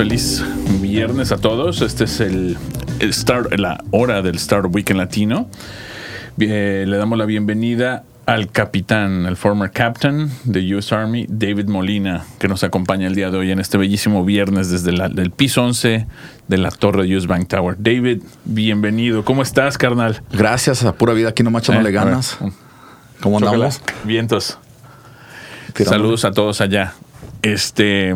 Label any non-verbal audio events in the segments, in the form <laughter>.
Feliz viernes a todos. Este es el, el start, la hora del Startup Weekend Latino. Eh, le damos la bienvenida al capitán, el former captain de US Army, David Molina, que nos acompaña el día de hoy en este bellísimo viernes desde la- el piso 11 de la torre de US Bank Tower. David, bienvenido. ¿Cómo estás, carnal? Gracias a pura vida, aquí echándole Eh, a ver, ganas. ¿Cómo andamos? Vientos. Saludos a todos allá. Este,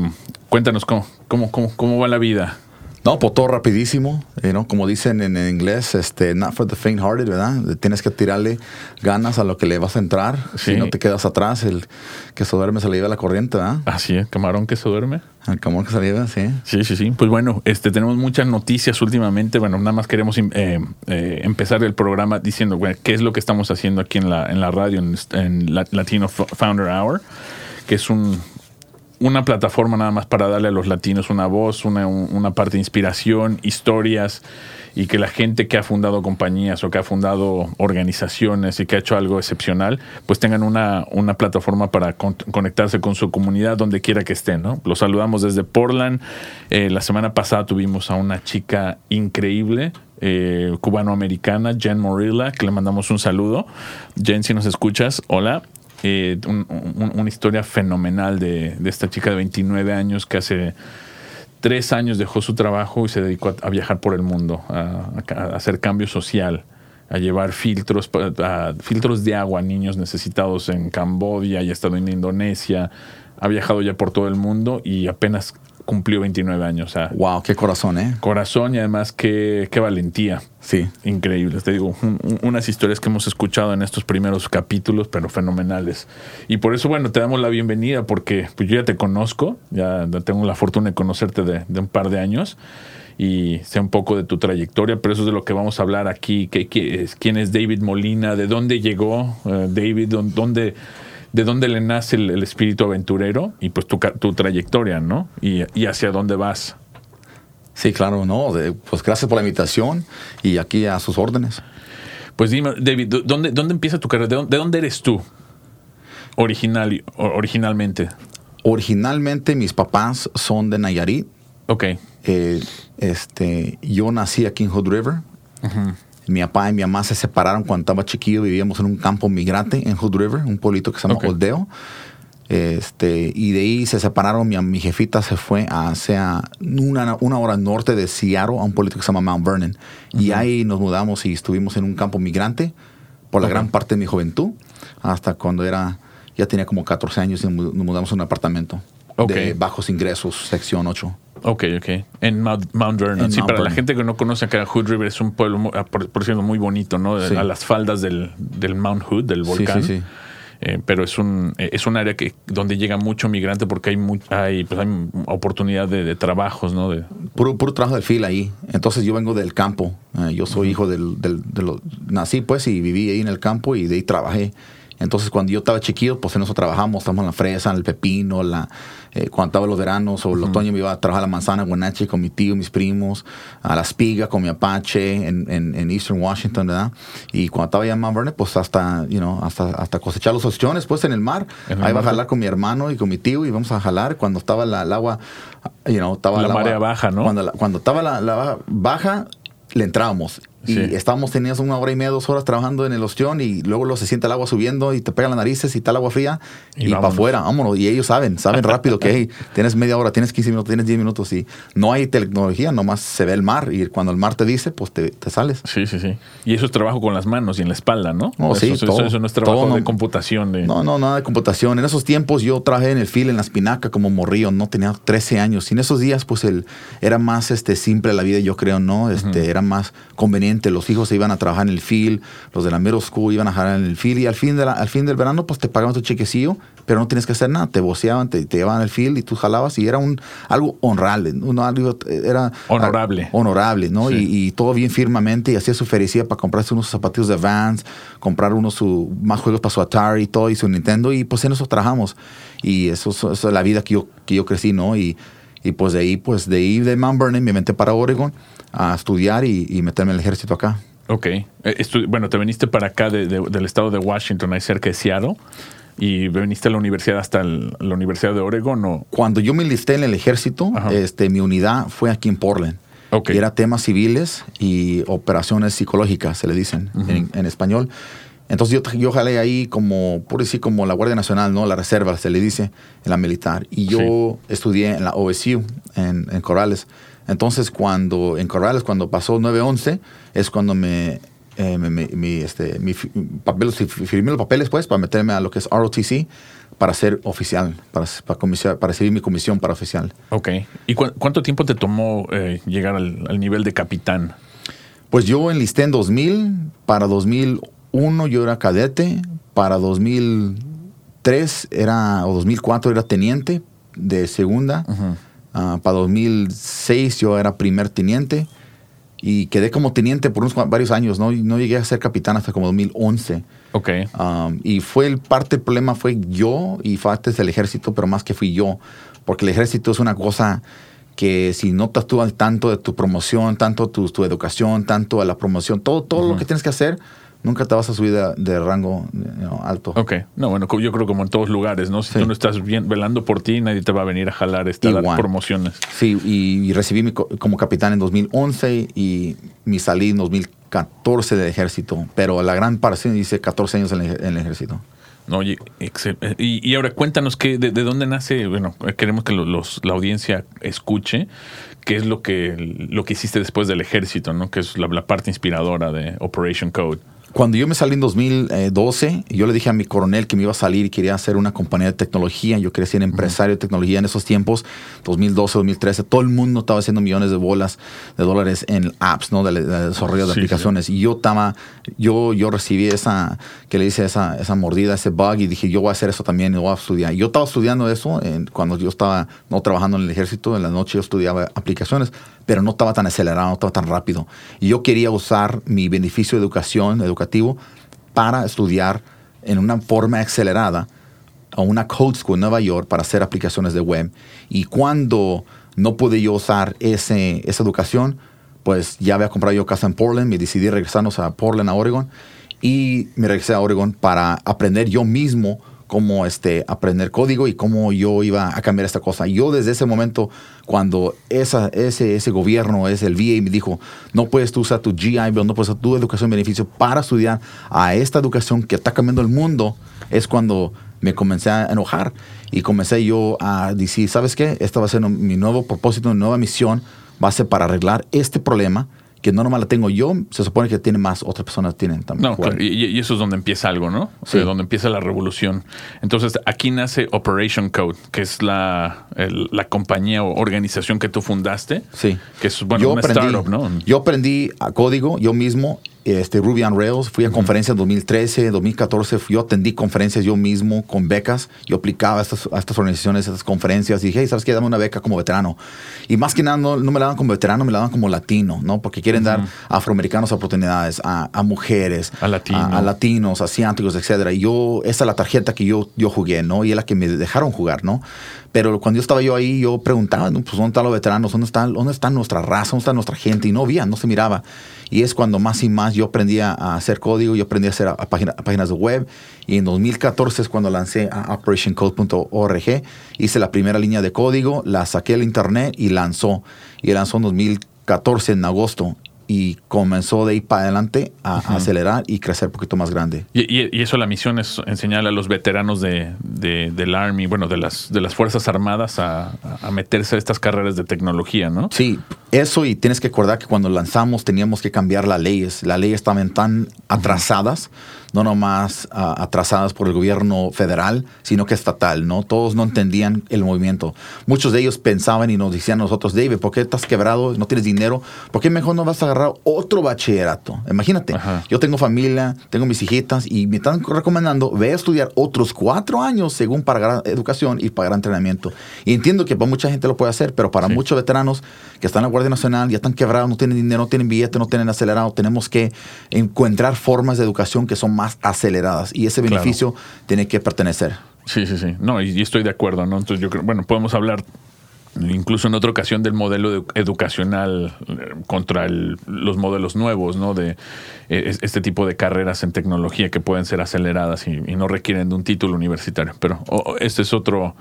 cuéntanos cómo, cómo, cómo, cómo va la vida. No, pues todo rapidísimo, eh, ¿no? Como dicen en, en inglés, este, not for the faint hearted, ¿verdad? Tienes que tirarle ganas a lo que le vas a entrar, Sí. si no te quedas atrás, el que se duerme se le lleva la corriente, ¿verdad? Así es, camarón que se duerme. El camón que se le lleva, sí. Sí, sí, sí. Pues bueno, este, tenemos muchas noticias últimamente. Bueno, nada más queremos eh, eh, empezar el programa diciendo bueno, qué es lo que estamos haciendo aquí en la, en la radio, en, en la- Latino Founder Hour, que es un, una plataforma nada más para darle a los latinos una voz, una, un- una parte de inspiración, historias y que la gente que ha fundado compañías o que ha fundado organizaciones y que ha hecho algo excepcional, pues tengan una, una plataforma para con- conectarse con su comunidad donde quiera que estén. ¿no? Los saludamos desde Portland. Eh, la semana pasada tuvimos a una chica increíble. eh, cubanoamericana, Jen Morilla, que le mandamos un saludo. Jen, si nos escuchas, hola. Eh, un- un- una historia fenomenal de, esta chica de 29 años que hace tres años dejó su trabajo y se dedicó a, viajar por el mundo, a, hacer cambio social, a llevar filtros, filtros de agua a niños necesitados en Camboya, y ha estado en Indonesia, ha viajado ya por todo el mundo y apenas cumplió 29 años. O sea, Wow, qué corazón, ¿eh? corazón y además qué, qué valentía. Sí. Increíbles, te digo, un- un- unas historias que hemos escuchado en estos primeros capítulos, pero fenomenales. Y por eso, bueno, te damos la bienvenida porque pues, yo ya te conozco, ya tengo la fortuna de conocerte de, de un par de años y sé un poco de tu trayectoria, pero eso es de lo que vamos a hablar aquí, es, quién es David Molina, de dónde llegó eh, David, dón- dónde, de dónde le nace el, el espíritu aventurero y pues tu, tu trayectoria, ¿no? Y, y hacia dónde vas. Sí, claro, no. de- pues gracias por la invitación y aquí a sus órdenes. Pues dime, David, ¿dó- ¿dónde, dónde empieza tu carrera? ¿De dónde, de dónde eres tú? Original, originalmente. Originalmente mis papás son de Nayarit. Ok. Eh, este, yo nací aquí en Hood River. Mi papá y mi mamá se separaron cuando estaba chiquillo. Vivíamos en un campo migrante en Hood River, un pueblito que se llama Ok. Oldeo. Este, y de ahí se separaron. Mi, mi jefita se fue hacia una, una hora norte de Seattle a un pueblito que se llama Mount Vernon. Y ahí nos mudamos y estuvimos en un campo migrante por la gran parte de mi juventud. Hasta cuando era, ya tenía como 14 años y nos mudamos a un apartamento de bajos ingresos, sección 8. Ok, ok. En Mount, Mount Vernon. En sí, Mount para la gente que no conoce acá, Hood River es un pueblo, ah, por, por cierto, muy bonito, ¿no? Sí. A las faldas del, del Mount Hood, del Sí, volcán. sí, sí. Eh, pero es un, eh, es un área que, donde llega mucho migrante porque hay, mu- hay, pues hay oportunidad de, de trabajos, ¿no? De, puro, puro trabajo del fil ahí. Entonces yo vengo del campo. Eh, yo soy hijo del, del- de los... Nací pues y viví ahí en el campo y de ahí trabajé. Entonces cuando yo estaba chiquillo, pues en eso trabajamos. Estamos en la fresa, en el pepino, la, eh, cuando estaba los veranos o el otoño me iba a trabajar a la manzana guanache con mi tío, mis primos, a la espiga con mi apache en, en, en Eastern Washington, ¿verdad? Y cuando estaba allá en Mount Vernon, pues hasta, you know, hasta, hasta cosechar los ostiones pues en el mar. En ahí iba a jalar con mi hermano y con mi tío y vamos a jalar cuando estaba la- el agua, you know, estaba La agua- marea baja, ¿no? Cuando, la- cuando estaba la, la baja, le entrábamos. Y Sí. estábamos, teníamos una hora y media, dos horas trabajando en el ostión y luego lo se siente el agua subiendo y te pega las narices y está el agua fría Y y, para afuera, vámonos. Y ellos saben, saben rápido que hey, tienes media hora, tienes 15 minutos, tienes 10 minutos y no hay tecnología, nomás se ve el mar y cuando el mar te dice, pues te, te sales. Sí, sí, sí. Y eso es trabajo con las manos y en la espalda, ¿no? Oh, eso, sí, eso- todo, eso no es trabajo todo, de no. computación. De, No, no, nada de computación. En esos tiempos yo trabajé en el fil, en la espinaca como morrillo, no tenía 13 años. Y en esos días, pues el, era más este, simple la vida, yo creo, ¿no? Este, Era más conveniente los hijos se iban a trabajar en el field, los de la middle school iban a trabajar en el field y al fin, de la- al fin del verano pues te pagaban tu chequecillo, pero no tienes que hacer nada, te voceaban, te, te llevaban al field y tú jalabas y era un algo honrable, un algo, era Honorable. honorable, ¿no? Sí. Y, y todo bien firmemente y hacía su ferecía para comprarse unos zapatillos de Vans, comprar unos su, más juegos para su Atari y todo y su Nintendo y pues en eso trabajamos y eso, eso es la vida que yo, que yo crecí, ¿no? Y, y pues de ahí, pues de ahí de Mount Vernon me metí para Oregon a estudiar y, y meterme en el ejército acá. Ok. Eh, estu- bueno, te viniste para acá de- de- del estado de Washington, ahí cerca de Seattle, y viniste a la universidad hasta el- la Universidad de Oregon, ¿o? Cuando yo me enlisté en el ejército, Ajá. este, mi unidad fue aquí en Portland. Ok. Y era temas civiles y operaciones psicológicas, se le dicen en, en español. Entonces yo, yo jalé ahí como, por decir, como la Guardia Nacional, ¿no? La reserva, se le dice, en la militar. Y yo estudié en la OSU, en, en Corrales. Entonces, cuando, en Corrales, cuando pasó 9-11, es cuando me, eh, me- me- mi, este, mi papel, fi- firmé los papeles, pues, para meterme a lo que es ROTC, para ser oficial, para, para, comisión- para recibir mi comisión para oficial. Ok. ¿Y cu- cuánto tiempo te tomó eh, llegar al, al nivel de capitán? Pues yo enlisté en 2000, para 2001 yo era cadete, para 2003 era, o 2004 era teniente de segunda, Ah, para 2006 yo era primer teniente y quedé como teniente por unos varios años, ¿no? No llegué a ser capitán hasta como 2011. Ok. Um, y fue el parte del problema fue yo y fue antes del ejército, pero más que fui yo, porque el ejército es una cosa que si no estás tú al tanto de tu promoción, tanto tu, tu educación, tanto a la promoción, todo, todo lo que tienes que hacer, nunca te vas a subir de, de rango you know, alto. Ok. No, bueno, yo creo como en todos lugares, ¿no? Si Sí. tú no estás bien, velando por ti, nadie te va a venir a jalar a dar Igual. promociones. Sí, y, y recibí mi co- como capitán en 2011 y mi salí en 2014 del ejército, pero la gran parte hice 14 años en el, ej- en el ejército. No, eh, y, y ahora cuéntanos que, de, de dónde nace, bueno, queremos que los, la audiencia escuche qué es lo que, lo que hiciste después del ejército, ¿no? Que es la, la parte inspiradora de Operation Code. Cuando yo me salí en 2012, yo le dije a mi coronel que me iba a salir y quería hacer una compañía de tecnología. Yo quería ser empresario de tecnología en esos tiempos, 2012, 2013. Todo el mundo estaba haciendo millones de bolas de dólares en apps, ¿no? De, de desarrollo de Sí, aplicaciones. Y yo estaba, yo, yo recibí esa, que le hice esa, esa mordida, ese bug y dije, yo voy a hacer eso también y voy a estudiar. Yo estaba estudiando eso en- cuando yo estaba no trabajando en el ejército. En la noche yo estudiaba aplicaciones, pero no estaba tan acelerado, no estaba tan rápido. Y yo quería usar mi beneficio de educación, para estudiar en una forma acelerada a una code school en Nueva York para hacer aplicaciones de web. Y cuando no pude yo usar ese, esa educación, pues ya había comprado yo casa en Portland, me decidí regresarnos a Portland, a Oregon, y me regresé a Oregon para aprender yo mismo cómo este, aprender código y cómo yo iba a cambiar esta cosa. Yo desde ese momento, cuando esa, ese, ese gobierno, ese el VA me dijo, no puedes tú usar tu GI Bill, no puedes usar tu educación beneficio para estudiar a esta educación que está cambiando el mundo, es cuando me comencé a enojar y comencé yo a decir, ¿sabes qué? Esta va a ser mi nuevo propósito, mi nueva misión, va a ser para arreglar este problema que no nomás la tengo yo, se supone que tiene más otras personas tienen también. No, claro, y, y eso es donde empieza algo, ¿no? O sea, Sí. donde empieza la revolución. Entonces, aquí nace Operation Code, que es la, el- la compañía o organización que tú fundaste. Sí. Que es, bueno, yo una aprendí, startup, ¿no? Yo aprendí a código yo mismo, este, Ruby on Rails. Fui a conferencias en 2013, 2014. Yo atendí conferencias yo mismo con becas. Yo aplicaba a estas, a estas organizaciones, a estas conferencias. Y dije, hey, ¿sabes qué? Dame una beca como veterano. Y más que nada, no, no me la dan como veterano, me la dan como latino, ¿no? Porque quieren dar a afroamericanos oportunidades, a, a mujeres, A latino. a, a latinos, asiáticos, etcétera. Y yo, esa es la tarjeta que yo, yo jugué, ¿no? Y es la que me dejaron jugar, ¿no? Pero cuando yo estaba yo ahí, yo preguntaba, pues, ¿dónde están los veteranos? ¿Dónde está, ¿Dónde está nuestra raza? ¿Dónde está nuestra gente? Y no había, no se miraba. Y es cuando más y más yo aprendí a, hacer código, yo aprendí a hacer a, a página- a páginas de web. Y en 2014 es cuando lancé operationcode.org. Hice la primera línea de código, la saqué al internet y lanzó. Y lanzó en 2014, en agosto. Y comenzó de ahí para adelante a, a acelerar y crecer un poquito más grande. Y, y- y eso la misión es enseñarle a los veteranos de, de- del Army, bueno, de las, de las Fuerzas Armadas a, a meterse a estas carreras de tecnología, ¿no? Sí, Eso y tienes que acordar que cuando lanzamos teníamos que cambiar las leyes. Las leyes estaban tan atrasadas no nomás uh, atrasadas por el gobierno federal, sino que estatal, ¿no? Todos no entendían el movimiento. Muchos de ellos pensaban y nos decían a nosotros, David, ¿por qué estás quebrado? ¿No tienes dinero? ¿Por qué mejor no vas a agarrar otro bachillerato? Imagínate, Ajá. yo tengo familia, tengo mis hijitas y me están recomendando, ve a estudiar otros cuatro años según pagar educación y pagar entrenamiento. Y entiendo que para mucha gente lo puede hacer, pero para sí. muchos veteranos que están en la Guardia Nacional, ya están quebrados, no tienen dinero, no tienen billete, no tienen acelerado, tenemos que encontrar formas de educación que son más aceleradas y ese beneficio claro. tiene que pertenecer. Sí, sí, sí. No, y, y, estoy de acuerdo, ¿no? Entonces yo creo, bueno, podemos hablar incluso en otra ocasión del modelo educacional eh, contra el, los modelos nuevos, ¿no? De eh, este tipo de carreras en tecnología que pueden ser aceleradas y, y no requieren de un título universitario. Pero oh, este es otro...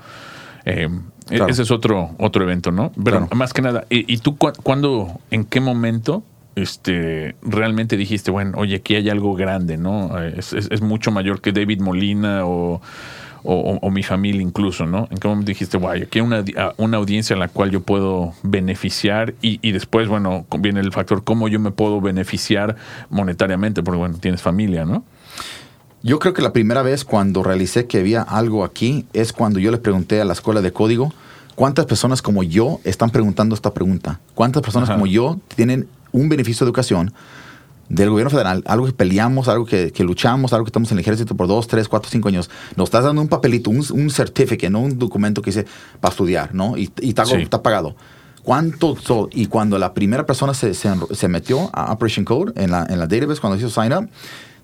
Eh, claro. Ese es otro, otro evento, ¿no? Pero claro. más que nada, ¿y, y tú cu cuándo, en qué momento este, realmente dijiste, bueno, oye, aquí hay algo grande, ¿no? Es, es, es mucho mayor que David Molina o, o, o, mi familia incluso, ¿no? ¿En qué momento dijiste, guay, aquí hay una, una audiencia en la cual yo puedo beneficiar y, y, después, bueno, viene el factor cómo yo me puedo beneficiar monetariamente, porque, bueno, tienes familia, ¿no? Yo creo que la primera vez cuando realicé que había algo aquí es cuando yo le pregunté a la escuela de código, ¿cuántas personas como yo están preguntando esta pregunta? ¿Cuántas personas Ajá. como yo tienen un beneficio de educación del gobierno federal, algo que peleamos, algo que, que, luchamos, algo que estamos en el ejército por dos, tres, cuatro, cinco años, nos estás dando un papelito, un, un certificate, no un documento que dice para estudiar, ¿no? Y, y está, sí. está, pagado. ¿Cuánto? So, y cuando la primera persona se, se, se, metió a Operation Code en la, en la database, cuando hizo sign up,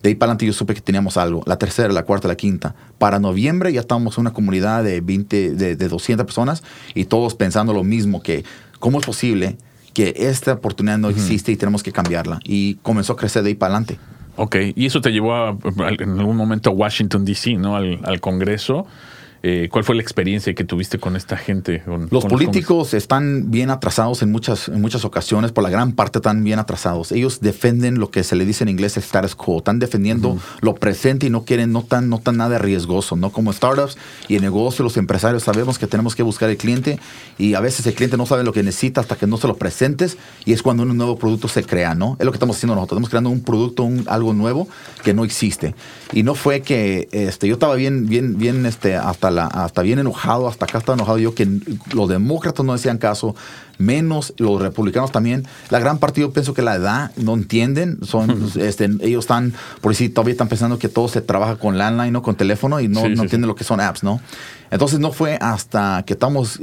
de ahí para adelante yo supe que teníamos algo. La tercera, la cuarta, la quinta. Para noviembre ya estábamos en una comunidad de 20, de, de 200 personas y todos pensando lo mismo, que cómo es posible que esta oportunidad no existe uh -huh. y tenemos que cambiarla. Y comenzó a crecer de ahí para adelante. Ok, y eso te llevó a, en algún momento a Washington, D.C., ¿no? Al, al Congreso. Eh, ¿Cuál fue la experiencia que tuviste con esta gente? Con, los con políticos están bien atrasados en muchas, en muchas ocasiones, por la gran parte están bien atrasados. Ellos defienden lo que se le dice en inglés el status quo, están defendiendo uh -huh. lo presente y no quieren, no tan, no tan nada riesgoso, ¿no? Como startups y en negocio, los empresarios sabemos que tenemos que buscar el cliente y a veces el cliente no sabe lo que necesita hasta que no se lo presentes y es cuando un nuevo producto se crea, ¿no? Es lo que estamos haciendo nosotros, estamos creando un producto, un, algo nuevo que no existe. Y no fue que este, yo estaba bien, bien, bien, este, hasta la, hasta bien enojado, hasta acá estaba enojado yo que los demócratas no decían caso, menos los republicanos también. La gran parte yo pienso que la edad no entienden, son, este, ellos están, por decir, todavía están pensando que todo se trabaja con landline, ¿no? Con teléfono y no, sí, no sí, entienden sí. lo que son apps, ¿no? Entonces no fue hasta que estamos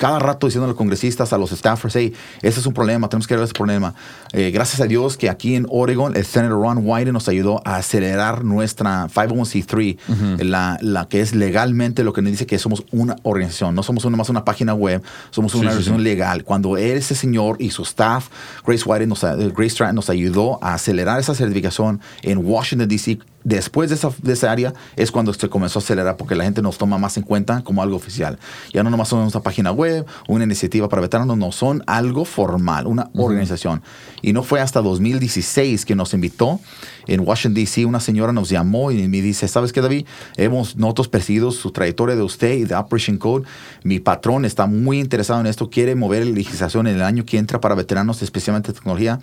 cada rato diciendo a los congresistas, a los staffers, hey, ese es un problema, tenemos que arreglar ese problema. Eh, gracias a Dios que aquí en Oregon el senator Ron Wyden nos ayudó a acelerar nuestra 501c3, uh -huh. la, la, que es legalmente lo que nos dice que somos una organización, no somos una, más una página web, somos una sí, organización sí, legal. Cuando ese señor y su staff, Grace Wyden, nos, Grace Stratton, nos ayudó a acelerar esa certificación en Washington, D.C., después de esa, de esa, área es cuando se comenzó a acelerar porque la gente nos toma más en cuenta como algo oficial. Ya no nomás son una página web, una iniciativa para veteranos, no, son algo formal, una organización. Y no fue hasta 2016 que nos invitó en Washington, D.C., una señora nos llamó y me dice, ¿sabes qué, David? Hemos nosotros perseguido su trayectoria de usted y de Operation Code. Mi patrón está muy interesado en esto, quiere mover la legislación en el año que entra para veteranos, especialmente tecnología.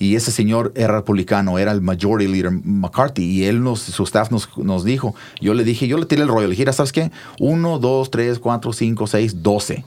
Y ese señor era republicano, era el majority leader McCarthy. Y él, nos, su staff nos, nos dijo, yo le dije, yo le tiré el rollo, le dije, ¿sabes qué? Uno, dos, tres, cuatro, cinco, seis, doce.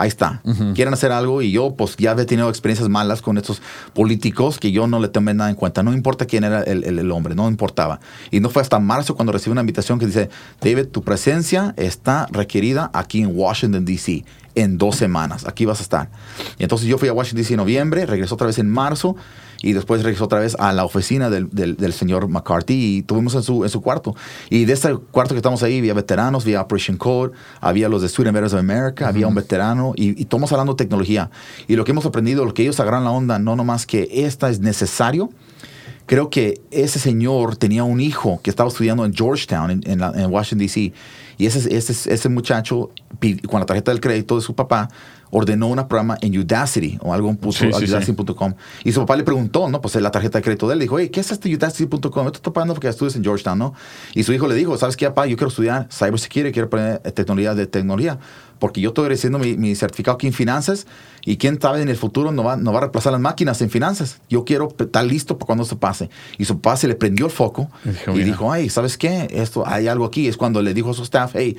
Ahí está. Uh -huh. Quieren hacer algo y yo pues ya había tenido experiencias malas con estos políticos que yo no le tomé nada en cuenta. No importa quién era el, el, el, hombre, no importaba. Y no fue hasta marzo cuando recibí una invitación que dice, David, tu presencia está requerida aquí en Washington, D.C. en dos semanas. Aquí vas a estar. Y entonces yo fui a Washington, D.C. en noviembre, regresó otra vez en marzo y después regresó otra vez a la oficina del, del, del, señor McCarthy y tuvimos en su, en su cuarto. Y de este cuarto que estamos ahí, había veteranos, había Operation Code, había los de Student Veterans of America, uh -huh. había un veterano y, y estamos hablando de tecnología. Y lo que hemos aprendido, lo que ellos agarran la onda, no nomás que esta es necesario, creo que ese señor tenía un hijo que estaba estudiando en Georgetown, en, en, la, en Washington, D.C. Y ese, ese, ese muchacho, con la tarjeta del crédito de su papá, ordenó un programa en Udacity o algo en puso Sí, sí, sí. udacity.com. Y su papá le preguntó, ¿no? Pues la tarjeta de crédito de él. Le dijo, hey, ¿qué es este Udacity.com? Yo estoy pagando porque estudias en Georgetown, ¿no? Y su hijo le dijo, ¿sabes qué, papá? Yo quiero estudiar cybersecurity, quiero aprender eh, tecnología de tecnología. Porque yo estoy recibiendo mi, mi certificado aquí en finanzas y quién sabe en el futuro no va, no va a reemplazar las máquinas en finanzas. Yo quiero estar listo para cuando eso pase. Y su papá se le prendió el foco Y dijo, y dijo, ay, ¿sabes qué? Esto, hay algo aquí. Es cuando le dijo a su staff, hey,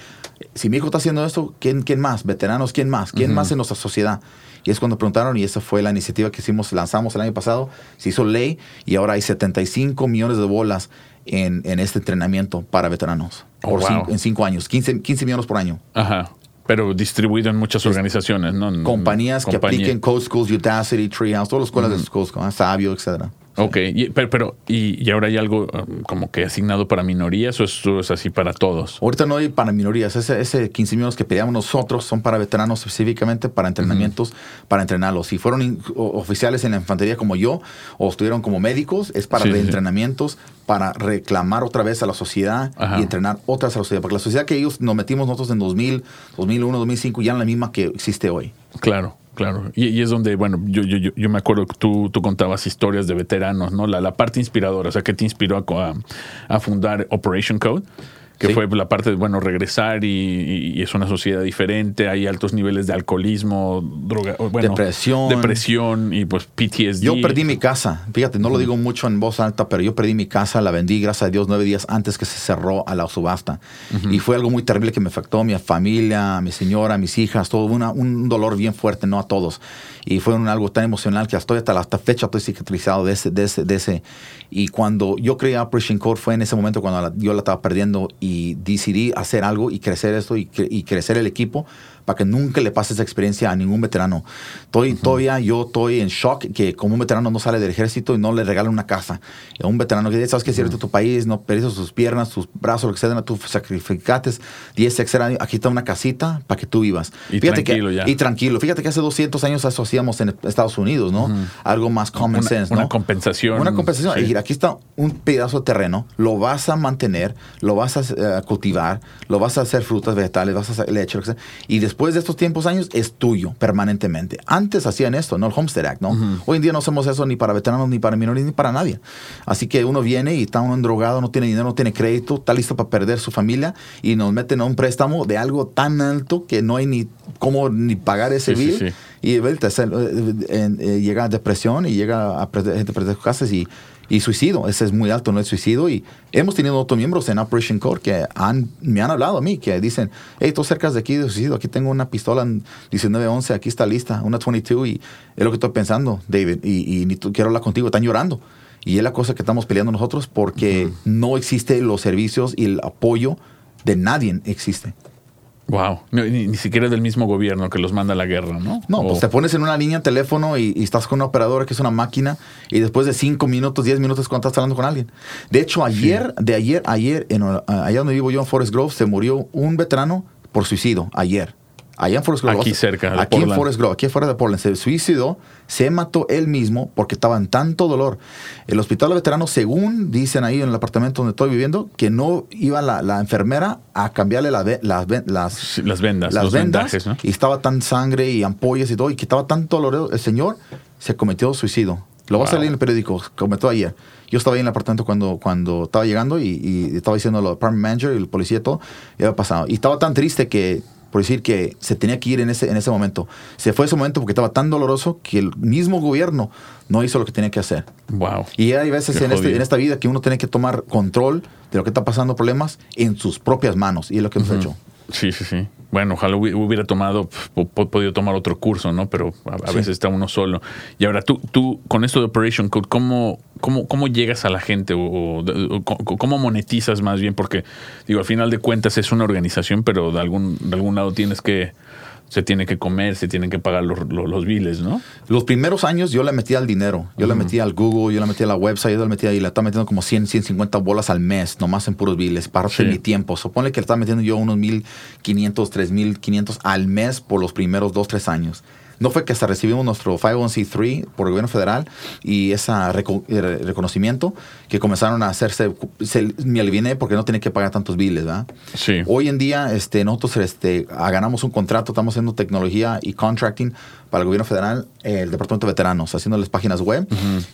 si mi hijo está haciendo esto, ¿quién, quién más? Veteranos, ¿quién más? ¿Quién más en nuestra sociedad? Y es cuando preguntaron, y esa fue la iniciativa que hicimos, lanzamos el año pasado, se hizo ley y ahora hay 75 millones de bolas en, en este entrenamiento para veteranos. Oh, Por wow. cinco- en cinco años, 15, 15 millones por año. Ajá. Pero distribuido en muchas organizaciones, ¿no? En- Compañías que apliquen Code Schools, Udacity, Treehouse, todas las escuelas de Code Schools, Sabio, etcétera. Ok, y, pero, pero- y, y ahora hay algo um, como que asignado para minorías o es así para todos. Ahorita no hay para minorías. Ese, ese 15 millones que pedíamos nosotros son para veteranos específicamente, para entrenamientos, para entrenarlos. Si fueron in- o- oficiales en la infantería como yo, o estuvieron como médicos, es para Sí, sí, sí. reentrenamientos, para reclamar otra vez a la sociedad Ajá. y entrenar otra vez a la sociedad. Porque la sociedad que ellos nos metimos nosotros en 2000, 2001, 2005, ya no es la misma que existe hoy. Claro, claro. Y, es donde, bueno, yo, yo, yo, me acuerdo que tú, tú contabas historias de veteranos, ¿no? La, la parte inspiradora, o sea, que te inspiró a fundar Operation Code, que Sí. fue la parte de, bueno, regresar y, y- es una sociedad diferente, hay altos niveles de alcoholismo, droga, bueno, Depresión. depresión y pues PTSD. Yo perdí mi casa. Fíjate, no lo digo mucho en voz alta, pero yo perdí mi casa, la vendí, gracias a Dios, nueve días antes que se cerró a la subasta. Y fue algo muy terrible que me afectó a mi familia, a mi señora, a mis hijas, todo una- un dolor bien fuerte, no a todos. Y fue un, algo tan emocional que hasta, hasta la hasta fecha estoy cicatrizado de ese, de, ese, de ese. Y cuando yo creé Operation Code fue en ese momento cuando la- yo la estaba perdiendo y decidí hacer algo y crecer esto y, cre- y crecer el equipo para que nunca le pase esa experiencia a ningún veterano. Estoy, Todavía yo estoy en shock que como un veterano no sale del ejército y no le regalan una casa. A un veterano que dice, sabes que cierto tu país, no perdiste sus piernas, tus brazos, lo que sea, tú sacrificaste 10, etcétera, aquí está una casita para que tú vivas. Y Fíjate tranquilo que, ya. Y tranquilo. Fíjate que hace 200 años eso hacíamos en Estados Unidos, ¿no? Algo más common Una- sense, una ¿no? compensación. Una compensación. Sí. Aquí está un pedazo de terreno, lo vas a mantener, lo vas a eh, cultivar, lo vas a hacer frutas, vegetales, vas a hacer leche, lo que sea. Y después de estos tiempos años es tuyo permanentemente. Antes hacían esto, ¿no? El Homestead Act, ¿no? Hoy en día no hacemos eso ni para veteranos, ni para menores, ni para nadie. Así que uno viene y está uno endrogado, no tiene dinero, no tiene crédito, está listo para perder su familia y nos meten a un préstamo de algo tan alto que no hay ni cómo ni pagar ese Sí, sí, bill. sí. Y ¿ves? Es el- eh, en- eh, llega a depresión y llega a perder, gente perder sus casas y, y suicidio. Ese es muy alto, no es suicidio. Y hemos tenido otros miembros en Operation Core que han, me han hablado a mí, que dicen, hey, tú cercas de aquí de suicidio, aquí tengo una pistola en 1911, aquí está lista, una 22 y es lo que estoy pensando, David, y, y quiero hablar contigo, están llorando. Y es la cosa que estamos peleando nosotros porque no existe los servicios y el apoyo de nadie existe. Wow. No, ni, ni siquiera del mismo gobierno que los manda a la guerra, ¿no? No, O- pues te pones en una línea de teléfono y, y estás con una operadora que es una máquina y después de 5 minutos, 10 minutos cuando estás hablando con alguien. De hecho, ayer, de ayer, ayer, en, uh, allá donde vivo yo en Forest Grove, se murió un veterano por suicidio, ayer. Allá en Forest Grove. Aquí cerca de Aquí en. Forest Grove, aquí afuera de Portland. Se suicidó, se mató él mismo porque estaba en tanto dolor. El hospital de veteranos, según dicen ahí en el apartamento donde estoy viviendo, que no iba la, la enfermera a cambiarle la las, las, vendas, las los vendas vendajes, ¿no? y estaba tan sangre y ampollas y todo y que estaba tan doloroso el señor se cometió suicidio lo va a salir en el periódico cometió ayer yo estaba ahí en el apartamento cuando cuando estaba llegando y, y estaba diciendo al apartment manager y el policía y todo y había pasado y estaba tan triste que por decir que se tenía que ir en ese, en ese momento. Se fue ese momento porque estaba tan doloroso que el mismo gobierno no hizo lo que tenía que hacer. Wow. Y hay veces en, este- en esta vida que uno tiene que tomar control de lo que está pasando, problemas, en sus propias manos. Y es lo que hemos hecho. Sí, sí, sí. Bueno, ojalá hubi- hubiera tomado, po- po- podido tomar otro curso, ¿no? Pero a, a Sí. veces está uno solo. Y ahora, tú, tú con esto de Operation Code, ¿cómo, cómo, cómo llegas a la gente? O, ¿Cómo monetizas más bien? Porque, digo, al final de cuentas es una organización, pero de algún, de algún lado tienes que, se tiene que comer, se tienen que pagar los, los, los biles, ¿no? Los primeros años yo le metía al dinero. Yo le metía al Google, yo le metía a la website, yo le metía y le estaba metiendo como 100, 150 bolas al mes, nomás en puros biles, parte Sí. de mi tiempo. Supone que le estaba metiendo yo unos 1.500, 3.500 al mes por los primeros dos, tres años. No fue que hasta recibimos nuestro 501c3 por el gobierno federal y ese reconocimiento que comenzaron a hacerse, se, me aliviné porque no tenía que pagar tantos biles, ¿verdad? Sí. Hoy en día este, nosotros este, ganamos un contrato, estamos haciendo tecnología y contracting para el gobierno federal, el Departamento de Veteranos, haciéndoles páginas web.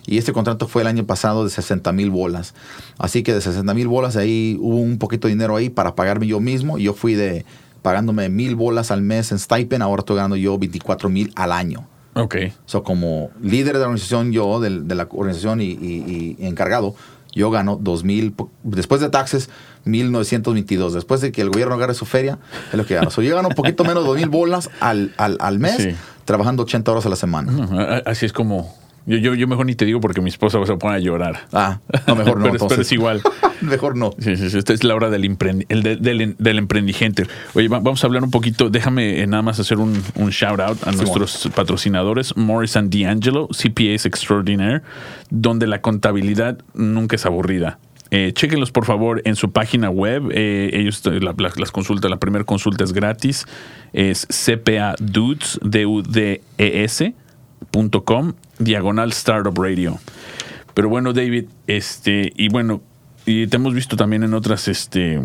Y este contrato fue el año pasado de 60 mil bolas. Así que de 60 mil bolas ahí hubo un poquito de dinero ahí para pagarme yo mismo. Yo fui de pagándome mil bolas al mes en stipend, ahora estoy ganando yo 24 mil al año. Ok. So, como líder de la organización, yo, de, de la organización y, y- y encargado, yo gano 2.000, po- después de taxes, 1.922. Después de que el gobierno agarre su feria, es lo que gano. So, yo gano un poquito menos de 2.000 bolas al, al, al mes, Sí. trabajando 80 horas a la semana. Así es como. Yo, yo, yo mejor ni te digo porque mi esposa se pone a llorar. Ah, no, mejor no. <laughs> pero, es- pero entonces. es igual. <laughs> mejor no. Sí, sí, sí, esta es la hora del, emprendi- el de- del, del emprendigente. Oye, va- vamos a hablar un poquito. Déjame eh, nada más hacer un, un shout out a nuestros patrocinadores, Morris and D'Angelo, CPAs Extraordinaire, donde la contabilidad nunca es aburrida. Eh, chéquenlos por favor en su página web. Eh, ellos eh, la- la- las consultas, la primera consulta es gratis. Es CPA Dudes, D-U-D-E-S com, diagonal Startup Radio. Pero bueno, David, este, y bueno, y te hemos visto también en otras, este,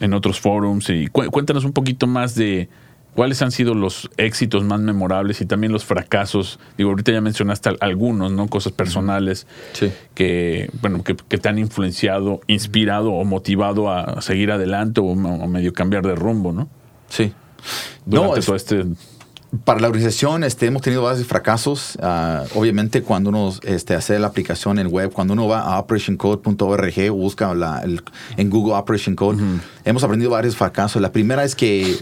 en otros forums. Y cu- cuéntanos un poquito más de cuáles han sido los éxitos más memorables y también los fracasos. Digo, ahorita ya mencionaste al- algunos, ¿no? Cosas personales Sí. que, bueno, que, te han influenciado, inspirado o motivado a seguir adelante o, medio cambiar de rumbo, ¿no? Sí. Durante todo este. Para la organización este, hemos tenido varios fracasos. Ah, obviamente cuando uno este, hace la aplicación en web, cuando uno va a operationcode.org o busca la- el- en Google Operation Code, hemos aprendido varios fracasos. La primera es que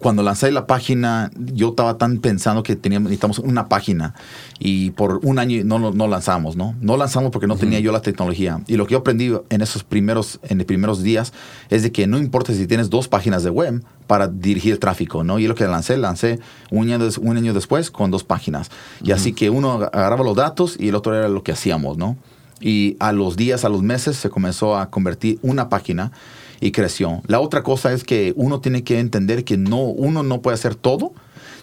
cuando lancé la página, yo estaba tan pensando que teníamos, necesitamos una página y por un año no, no, lanzamos, ¿no? No lanzamos porque no tenía yo la tecnología. Y lo que yo aprendí en esos primeros, en los primeros días es de que no importa si tienes dos páginas de web para dirigir el tráfico, ¿no? Y lo que lancé, lancé un año, un año después con dos páginas. Y así que uno agarraba los datos y el otro era lo que hacíamos, ¿no? Y a los días, a los meses, se comenzó a convertir una página y creció. La otra cosa es que uno tiene que entender que no, uno no puede hacer todo.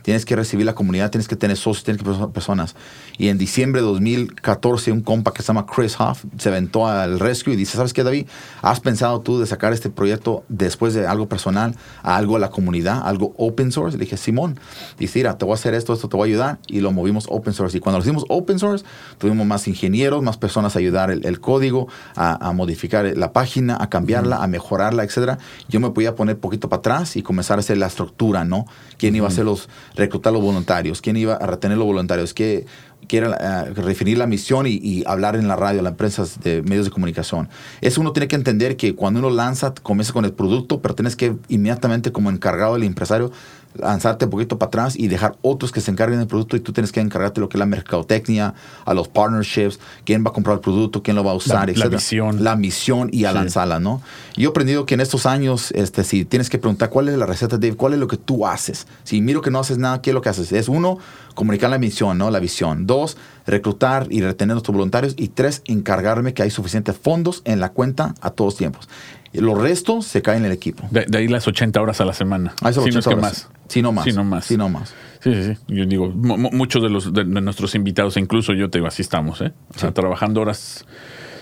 Tienes que recibir la comunidad, tienes que tener socios, tienes que tener personas. Y en diciembre de 2014, un compa que se llama Chris Hoff se aventó al rescue y dice, ¿sabes qué, David? ¿Has pensado tú de sacar este proyecto después de algo personal a algo a la comunidad, algo open source? Le dije, Simón, dice, mira, te voy a hacer esto, esto te voy a ayudar. Y lo movimos open source. Y cuando lo hicimos open source, tuvimos más ingenieros, más personas a ayudar el, el código, a, a modificar la página, a cambiarla, a mejorarla, etcétera. Yo me podía poner poquito para atrás y comenzar a hacer la estructura, ¿no? ¿Quién iba a hacer los, reclutar los voluntarios? ¿Quién iba a retener los voluntarios? ¿Qué, quiere definir la misión y, y hablar en la radio, en las empresas de medios de comunicación. Eso uno tiene que entender que cuando uno lanza, comienza con el producto, pero tienes que inmediatamente como encargado del empresario lanzarte un poquito para atrás y dejar otros que se encarguen del producto y tú tienes que encargarte de lo que es la mercadotecnia, a los partnerships, quién va a comprar el producto, quién lo va a usar, La- la visión. La misión y a Sí. lanzarla, ¿no? Yo he aprendido que en estos años, este, si tienes que preguntar cuál es la receta, Dave, cuál es lo que tú haces. Si miro que no haces nada, ¿qué es lo que haces? Es uno, comunicar la misión, ¿no? La visión. Dos, reclutar y retener nuestros voluntarios. Y tres, encargarme que hay suficientes fondos en la cuenta a todos tiempos. Y Los restos se caen en el equipo. De, de ahí las 80 horas a la semana. Ah, eso Si no 80 es que más. Sí, no más. No más. No más. Sí, sí, sí. Yo digo, mu- mu- muchos de los de, de nuestros invitados, incluso yo te digo, así estamos, ¿eh? O sea, Sí. trabajando horas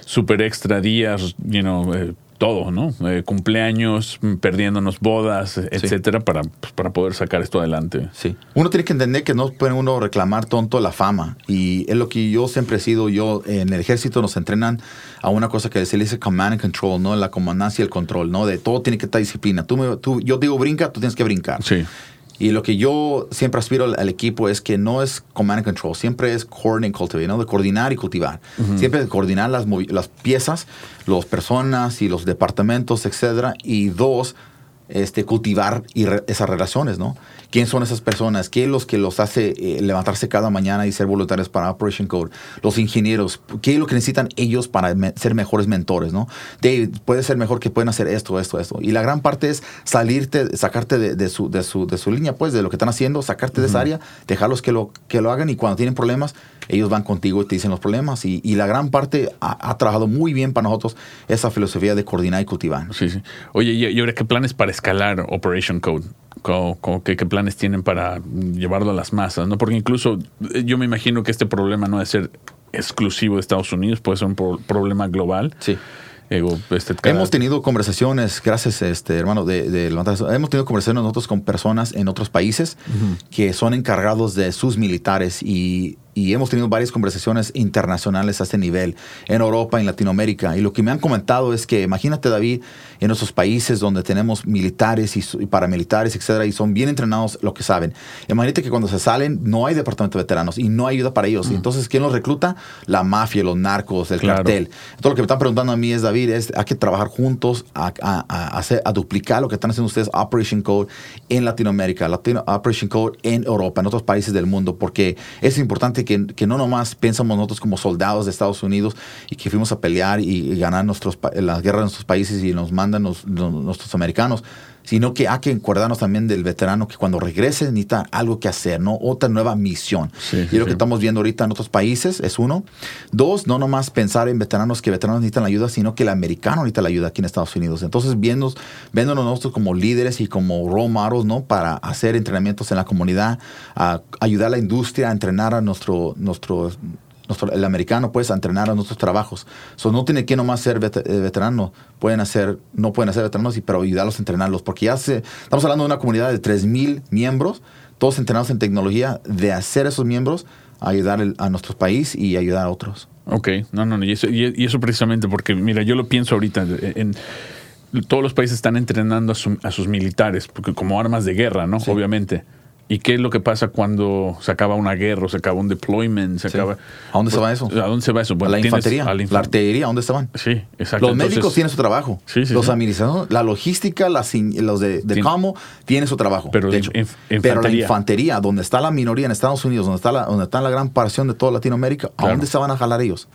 súper extra, días, you know, eh, todo, ¿no? Eh, cumpleaños, perdiéndonos bodas, etcétera, para, pues, para poder sacar esto adelante. Sí. Uno tiene que entender que no puede uno reclamar tonto la fama. Y es lo que yo siempre he sido. Yo en el ejército nos entrenan a una cosa que se le dice command and control, ¿no? La comandancia y el control, ¿no? De todo tiene que estar disciplina. Tú, me- tú, yo digo brinca, tú tienes que brincar. Sí. Y lo que yo siempre aspiro al, al equipo es que no es command and control, siempre es coordinate and cultivate, ¿no? De coordinar y cultivar. Siempre de coordinar las, las piezas, las personas y los departamentos, etcétera. Y dos, este, cultivar y re- esas relaciones, ¿no? ¿Quién son esas personas? ¿Qué es los que los hace eh, levantarse cada mañana y ser voluntarios para Operation Code? Los ingenieros, ¿qué es lo que necesitan ellos para me- ser mejores mentores, ¿no? David, puede ser mejor que pueden hacer esto, esto, esto. Y la gran parte es salirte, sacarte de, de su, de, su, de su línea, pues, de lo que están haciendo, sacarte de esa área, dejarlos que lo, que lo hagan y cuando tienen problemas, ellos van contigo y te dicen los problemas. Y, y la gran parte ha, ha trabajado muy bien para nosotros esa filosofía de coordinar y cultivar. Sí, sí. Oye, ¿y, y ahora qué planes para escalar Operation Code? ¿Qué, qué planes tienen para llevarlo a las masas? ¿no? Porque incluso eh, yo me imagino que este problema no debe ser exclusivo de Estados Unidos, puede ser un pro- problema global. Sí. Eh, este, cada- Hemos tenido conversaciones, gracias, este hermano, de, de. Hemos tenido conversaciones nosotros con personas en otros países que son encargados de sus militares y, y hemos tenido varias conversaciones internacionales a este nivel, en Europa, en Latinoamérica. Y lo que me han comentado es que, imagínate, David, en nuestros países donde tenemos militares y, paramilitares, etcétera, y son bien entrenados lo que saben. Imagínate que cuando se salen no hay departamento de veteranos y no hay ayuda para ellos. Y entonces, ¿quién los recluta? La mafia, los narcos, el Claro. cartel. Todo lo que me están preguntando a mí es, David, es hay que trabajar juntos a, a- a hacer, a duplicar lo que están haciendo ustedes, Operation Code en Latinoamérica, Latino, Operation Code en Europa, en otros países del mundo, porque es importante que, que no nomás pensamos nosotros como soldados de Estados Unidos y que fuimos a pelear y, y ganar nuestros, las guerras de nuestros países y nos mandan los- los- nuestros americanos, sino que hay que acordarnos también del veterano que cuando regrese necesita algo que hacer, ¿no? Otra nueva misión. Sí, y lo sí. que estamos viendo ahorita en otros países es uno. Dos, no nomás pensar en veteranos que veteranos necesitan la ayuda, sino que el americano necesita la ayuda aquí en Estados Unidos. Entonces, viendo, viéndonos nosotros como líderes y como role models, ¿no? Para hacer entrenamientos en la comunidad, a ayudar a la industria a entrenar a nuestro, nuestro, nuestro el americano, pues, a entrenar a nuestros trabajos. So, no tiene que nomás ser vet- eh, veterano, pueden hacer, no pueden hacer veteranos, y- pero ayudarlos a entrenarlos, porque ya se, estamos hablando de una comunidad de 3.000 miembros, todos entrenados en tecnología, de hacer esos miembros, ayudar el- a nuestro país y ayudar a otros. Ok, no, no, no, y eso, y, y eso precisamente porque, mira, yo lo pienso ahorita, en, todos los países están entrenando a, su- a sus militares, porque como armas de guerra, ¿no? Obviamente. ¿Y qué es lo que pasa cuando se acaba una guerra o se acaba un deployment? Se Sí. acaba, ¿A dónde se va eso? ¿A dónde se va eso? a Bueno, la infantería, a la la, infan- artillería, ¿a dónde estaban? Sí, exacto. Los Entonces, médicos tienen su trabajo. Sí, sí, los administradores, la logística, las in- los de, de COMO tienen su trabajo. Pero de hecho. inf- Pero la infantería. infantería, donde está la minoría en Estados Unidos, donde está la, donde está la gran porción de toda Latinoamérica, ¿a Claro. dónde se van a jalar ellos?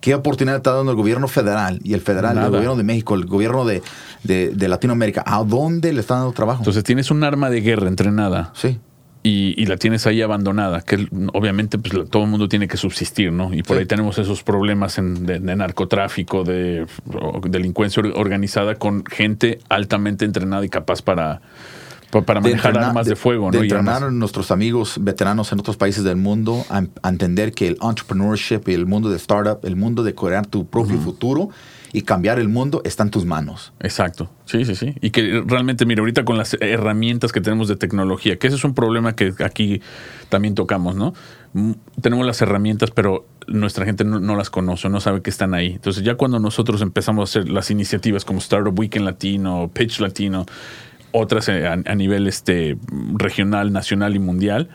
¿Qué oportunidad está dando el gobierno federal y el federal, Nada. el gobierno de México, el gobierno de, de- de Latinoamérica? ¿A dónde le están dando trabajo? entonces tienes un arma de guerra entrenada sí. y, y la tienes ahí abandonada, que obviamente pues, todo el mundo tiene que subsistir, ¿no? Y por Sí. ahí tenemos esos problemas en- de, de narcotráfico, de delincuencia or- organizada con gente altamente entrenada y capaz para, pa- para de manejar entrenar- armas de, fuego, de ¿no? Y entrenar a nuestros amigos veteranos en otros países del mundo a, a entender que el entrepreneurship y el mundo de startup, el mundo de crear tu propio futuro y cambiar el mundo está en tus manos. Exacto, sí, sí, sí. Y que realmente, mira, ahorita con las herramientas que tenemos de tecnología, que ese es un problema que aquí también tocamos, ¿no? Mm, Tenemos las herramientas, pero nuestra gente no, no las conoce, no sabe que están ahí. Entonces ya cuando nosotros empezamos a hacer las iniciativas como Startup Weekend Latino, Pitch Latino, otras eh, a, a nivel este, regional, nacional y mundial,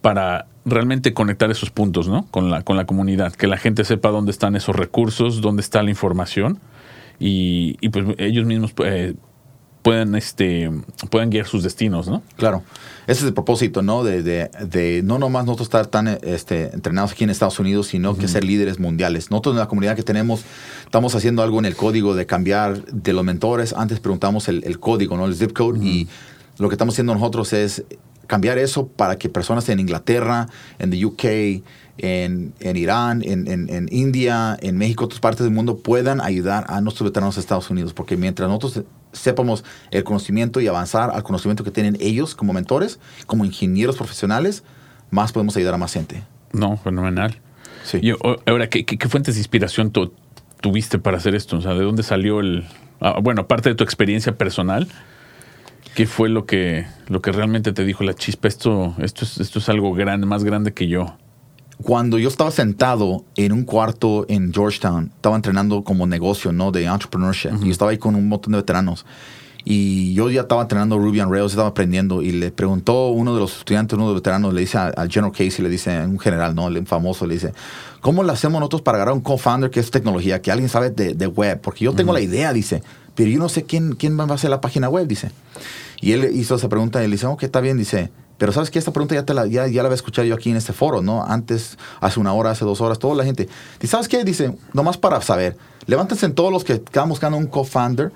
para realmente conectar esos puntos, ¿no? Con la, con la comunidad, que la gente sepa dónde están esos recursos, dónde está la información y, pues ellos mismos eh, puedan, este, puedan guiar sus destinos, ¿no? Claro. Ese es el propósito, ¿no? De, de, de no nomás nosotros estar tan este, entrenados aquí en Estados Unidos, sino que ser líderes mundiales. Nosotros en la comunidad que tenemos, estamos haciendo algo en el código de cambiar de los mentores. Antes preguntamos el, el código, ¿no? El zip code. Y lo que estamos haciendo nosotros es cambiar eso para que personas en Inglaterra, en the UK, en, en Irán, en, en, en India, en México, otras partes del mundo puedan ayudar a nuestros veteranos de Estados Unidos. Porque mientras nosotros sepamos el conocimiento y avanzar al conocimiento que tienen ellos como mentores, como ingenieros profesionales, más podemos ayudar a más gente. No, fenomenal. Sí. Ahora, ¿qué, qué, qué fuentes de inspiración tu- tuviste para hacer esto? O sea, ¿de dónde salió el... ah, bueno, aparte de tu experiencia personal, ¿qué fue lo que, lo que realmente te dijo la chispa? Esto, esto, es, esto es algo grande, más grande que yo. Cuando yo estaba sentado en un cuarto en Georgetown, estaba entrenando como negocio, ¿no? De entrepreneurship. Y estaba ahí con un montón de veteranos. Y yo ya estaba entrenando Ruby on Rails, estaba aprendiendo. Y le preguntó uno de los estudiantes, uno de los veteranos, le dice al General Casey, le dice, un general, ¿no? El famoso, le dice, ¿cómo lo hacemos nosotros para agarrar un co-founder que es tecnología, que alguien sabe de, de web? Porque yo tengo la idea, dice, pero yo no sé quién, quién va a hacer la página web, dice. Y él hizo esa pregunta y le dice, ok, está bien, dice, pero sabes que esta pregunta ya, te la, ya, ya la había escuchado yo aquí en este foro, ¿no? Antes, hace una hora, hace dos horas, toda la gente. ¿Y sabes qué? Dice, nomás para saber, levántense todos los que están buscando un co-founder,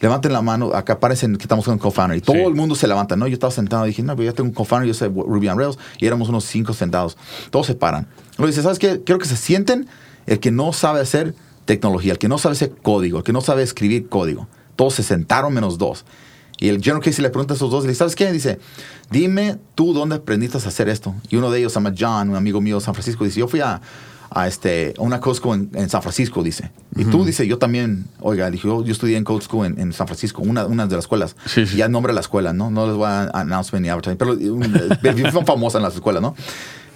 levanten la mano, acá aparecen que estamos buscando un co-founder. Y todo Sí. el mundo se levanta, ¿no? Yo estaba sentado y dije, no, pero yo tengo un co-founder, yo sé Ruby on Rails, y éramos unos cinco sentados. Todos se paran. Luego dice, ¿sabes qué? Quiero que se sienten el que no sabe hacer tecnología, el que no sabe hacer código, el que no sabe escribir código. Todos se sentaron menos dos. Y el General Casey le pregunta a esos dos, y le dice, ¿sabes qué? Dice, dime tú dónde aprendiste a hacer esto. Y uno de ellos se llama John, un amigo mío de San Francisco, dice, yo fui a, a este, a una School en, en San Francisco, dice. Y tú, dice, yo también, oiga, dije, yo, yo estudié en School en, en San Francisco, una, una de las escuelas. Sí, ya nombre la escuela, ¿no? No les voy a announcement ni advertising, pero um, <laughs> son famosas en las escuelas, ¿no?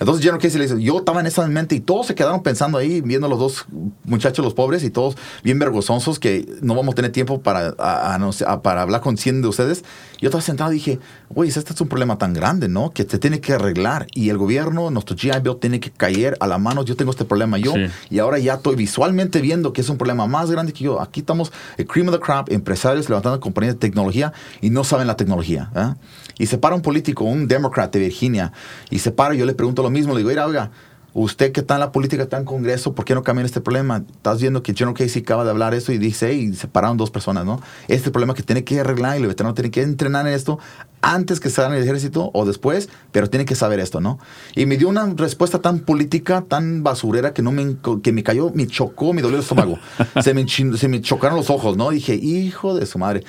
Entonces General Casey le dice, yo estaba en esa mente y todos se quedaron pensando ahí, viendo los dos muchachos, los pobres, y todos bien vergonzosos que no vamos a tener tiempo para, a- a- a- para hablar con 100 de ustedes. Yo estaba sentado y dije, oye, este es un problema tan grande, ¿no? Que se tiene que arreglar. Y el gobierno, nuestro GI Bill, tiene que caer a la mano. Yo tengo este problema yo. Sí. Y ahora ya estoy visualmente viendo que es un problema más grande que yo. Aquí estamos, el cream of the crop, empresarios levantando compañías de tecnología y no saben la tecnología. ¿eh? Y se para un político, un demócrata de Virginia, y se para yo le pregunto lo mismo. Le digo, oiga, oiga, usted que está en la política, está en Congreso, ¿por qué no cambian este problema? Estás viendo que General Casey acaba de hablar eso y dice, y se pararon dos personas, ¿no? Este problema que tiene que arreglar y el veterano tiene que entrenar en esto antes que salga en el ejército o después, pero tiene que saber esto, ¿no? Y me dio una respuesta tan política, tan basurera que no me que me cayó, me chocó, me dolió el estómago. <laughs> se, me, se me chocaron los ojos, ¿no? Dije, hijo de su madre.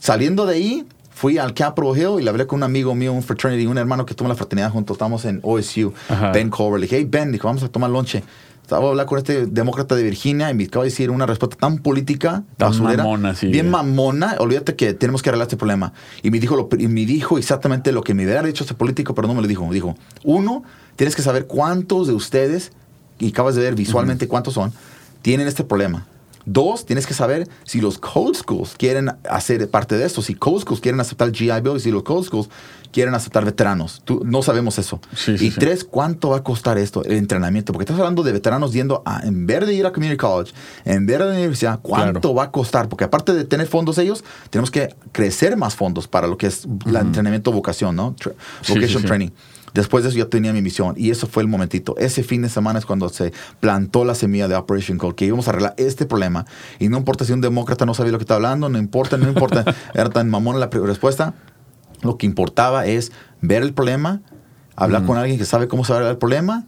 Saliendo de ahí, fui al Capitol Hill y le hablé con un amigo mío, un fraternity, un hermano que tuvo la fraternidad juntos, estamos en OSU, Ajá. Ben Culver. Le dije, hey Ben, dijo, vamos a tomar lonche. Estaba a hablar con este demócrata de Virginia y me acaba de decir una respuesta tan política, Tan basurera, mamona, sí. bien mamona. Olvídate que tenemos que arreglar este problema. Y me dijo, lo, y me dijo exactamente lo que me hubiera dicho ese político, pero no me lo dijo. Dijo, uno, tienes que saber cuántos de ustedes, y acabas de ver visualmente cuántos son, tienen este problema. Dos, tienes que saber si los code schools quieren hacer parte de esto, si code schools quieren aceptar GI Bill y si los code schools quieren aceptar veteranos. Tú, no sabemos eso. Sí, sí, y tres, ¿cuánto va a costar esto, el entrenamiento? Porque estás hablando de veteranos yendo a, en vez de ir a community college, en vez de la universidad, ¿cuánto Claro. va a costar? Porque aparte de tener fondos ellos, tenemos que crecer más fondos para lo que es el entrenamiento vocación, ¿no? Tra- vocation training. Después de eso ya tenía mi misión y eso fue el momentito. Ese fin de semana es cuando se plantó la semilla de Operation Code, que íbamos a arreglar este problema. Y no importa si un demócrata no sabía lo que está hablando, no importa, no importa, <laughs> era tan mamona la respuesta. Lo que importaba es ver el problema, hablar con alguien que sabe cómo se va a arreglar el problema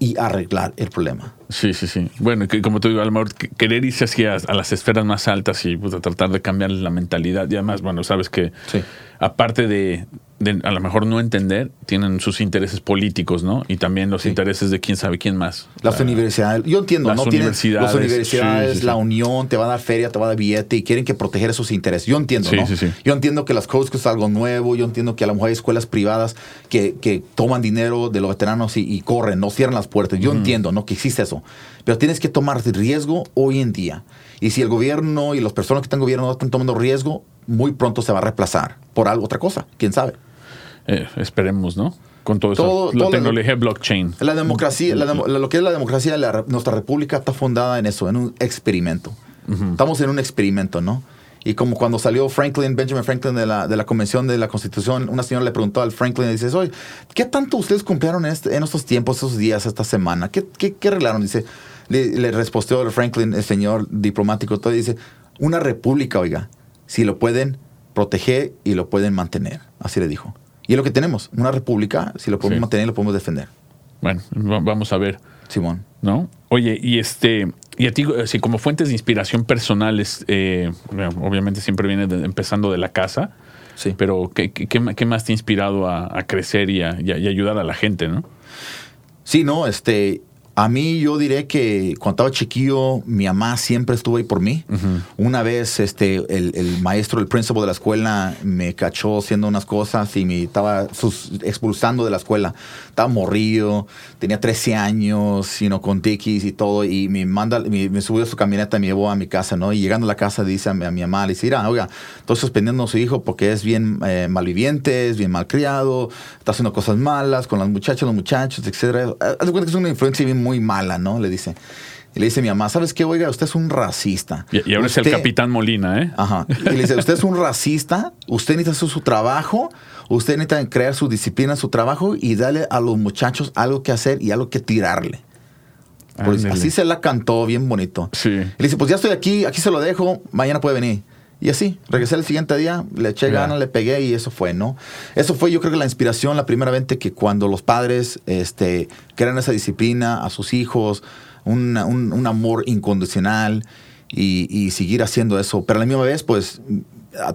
y arreglar el problema. Sí, sí, sí. Bueno, que como te digo, a lo mejor que- querer irse hacia a las esferas más altas y pues, a tratar de cambiar la mentalidad. Y además, bueno, sabes que Sí. aparte de, de a lo mejor no entender, tienen sus intereses políticos, ¿no? Y también los Sí. intereses de quién sabe quién más. Las universidades, yo entiendo, las ¿no? Universidades, las universidades, sí, sí, sí. la unión te va a dar feria, te va a dar billete y quieren que proteger esos intereses. Yo entiendo, ¿no? sí, sí. Yo entiendo que las cosas es algo nuevo, yo entiendo que a lo mejor hay escuelas privadas que, que toman dinero de los veteranos y, y corren, no cierran las puertas. Yo entiendo, ¿no? Que existe eso. Pero tienes que tomar riesgo hoy en día. Y si el gobierno y las personas que están en gobierno no están tomando riesgo, muy pronto se va a reemplazar por algo, otra cosa. ¿Quién sabe? Eh, esperemos, ¿no? Con todo eso. Todo- la todo lo- tecnología blockchain. La democracia, la lo que es la democracia de la nuestra república está fundada en eso, en un experimento. Estamos en un experimento, ¿no? Y como cuando salió Franklin, Benjamin Franklin de la, de la Convención de la Constitución, una señora le preguntó al Franklin y dice, oye, ¿qué tanto ustedes cumplieron en, este- en estos tiempos, estos días, esta semana? ¿Qué, qué, qué arreglaron? Dice, le, le respondió el Franklin, el señor diplomático, todo, dice, una república, oiga, si lo pueden proteger y lo pueden mantener. Así le dijo. Y es lo que tenemos, una república, si lo podemos Sí. mantener, lo podemos defender. Bueno, va- vamos a ver. Simón. ¿no? Oye, y este, y a ti, así como fuentes de inspiración personales, eh, obviamente siempre viene de- empezando de la casa, Sí. pero ¿qué, qué, qué más te ha inspirado a, a crecer y a, y a- y ayudar a la gente, no? Sí, no, este, a mí yo diré que cuando estaba chiquillo, mi mamá siempre estuvo ahí por mí. Una vez, este, el, el maestro, el principal de la escuela, me cachó haciendo unas cosas y me estaba sus- expulsando de la escuela. Estaba morrido, tenía 13 años, sino con tiquis y todo, y me manda, me, me subió a su camioneta y me llevó a mi casa, ¿no? Y llegando a la casa dice a mi, a mi mamá, le dice, mira, oiga, estoy suspendiendo a su hijo porque es bien eh, malviviente, es bien malcriado, está haciendo cosas malas con las muchachas, los muchachos, etcétera. Haz de cuenta que es una influencia bien muy mala, ¿no? Le dice. Y le dice mi mamá, ¿sabes qué? Oiga, usted es un racista. Y, y ahora es el capitán Molina, ¿eh? Ajá. Y le dice, usted es un racista, usted necesita hacer su trabajo, usted necesita crear su disciplina, su trabajo y darle a los muchachos algo que hacer y algo que tirarle. Pues así se la cantó bien bonito. Sí. Y le dice, pues ya estoy aquí, aquí se lo dejo, mañana puede venir. Y así, regresé el siguiente día, le eché ganas, le pegué y eso fue, ¿no? Eso fue yo creo que la inspiración, la primera vez que cuando los padres este, crean esa disciplina a sus hijos, una- un, un amor incondicional y, y seguir haciendo eso. Pero a la misma vez, pues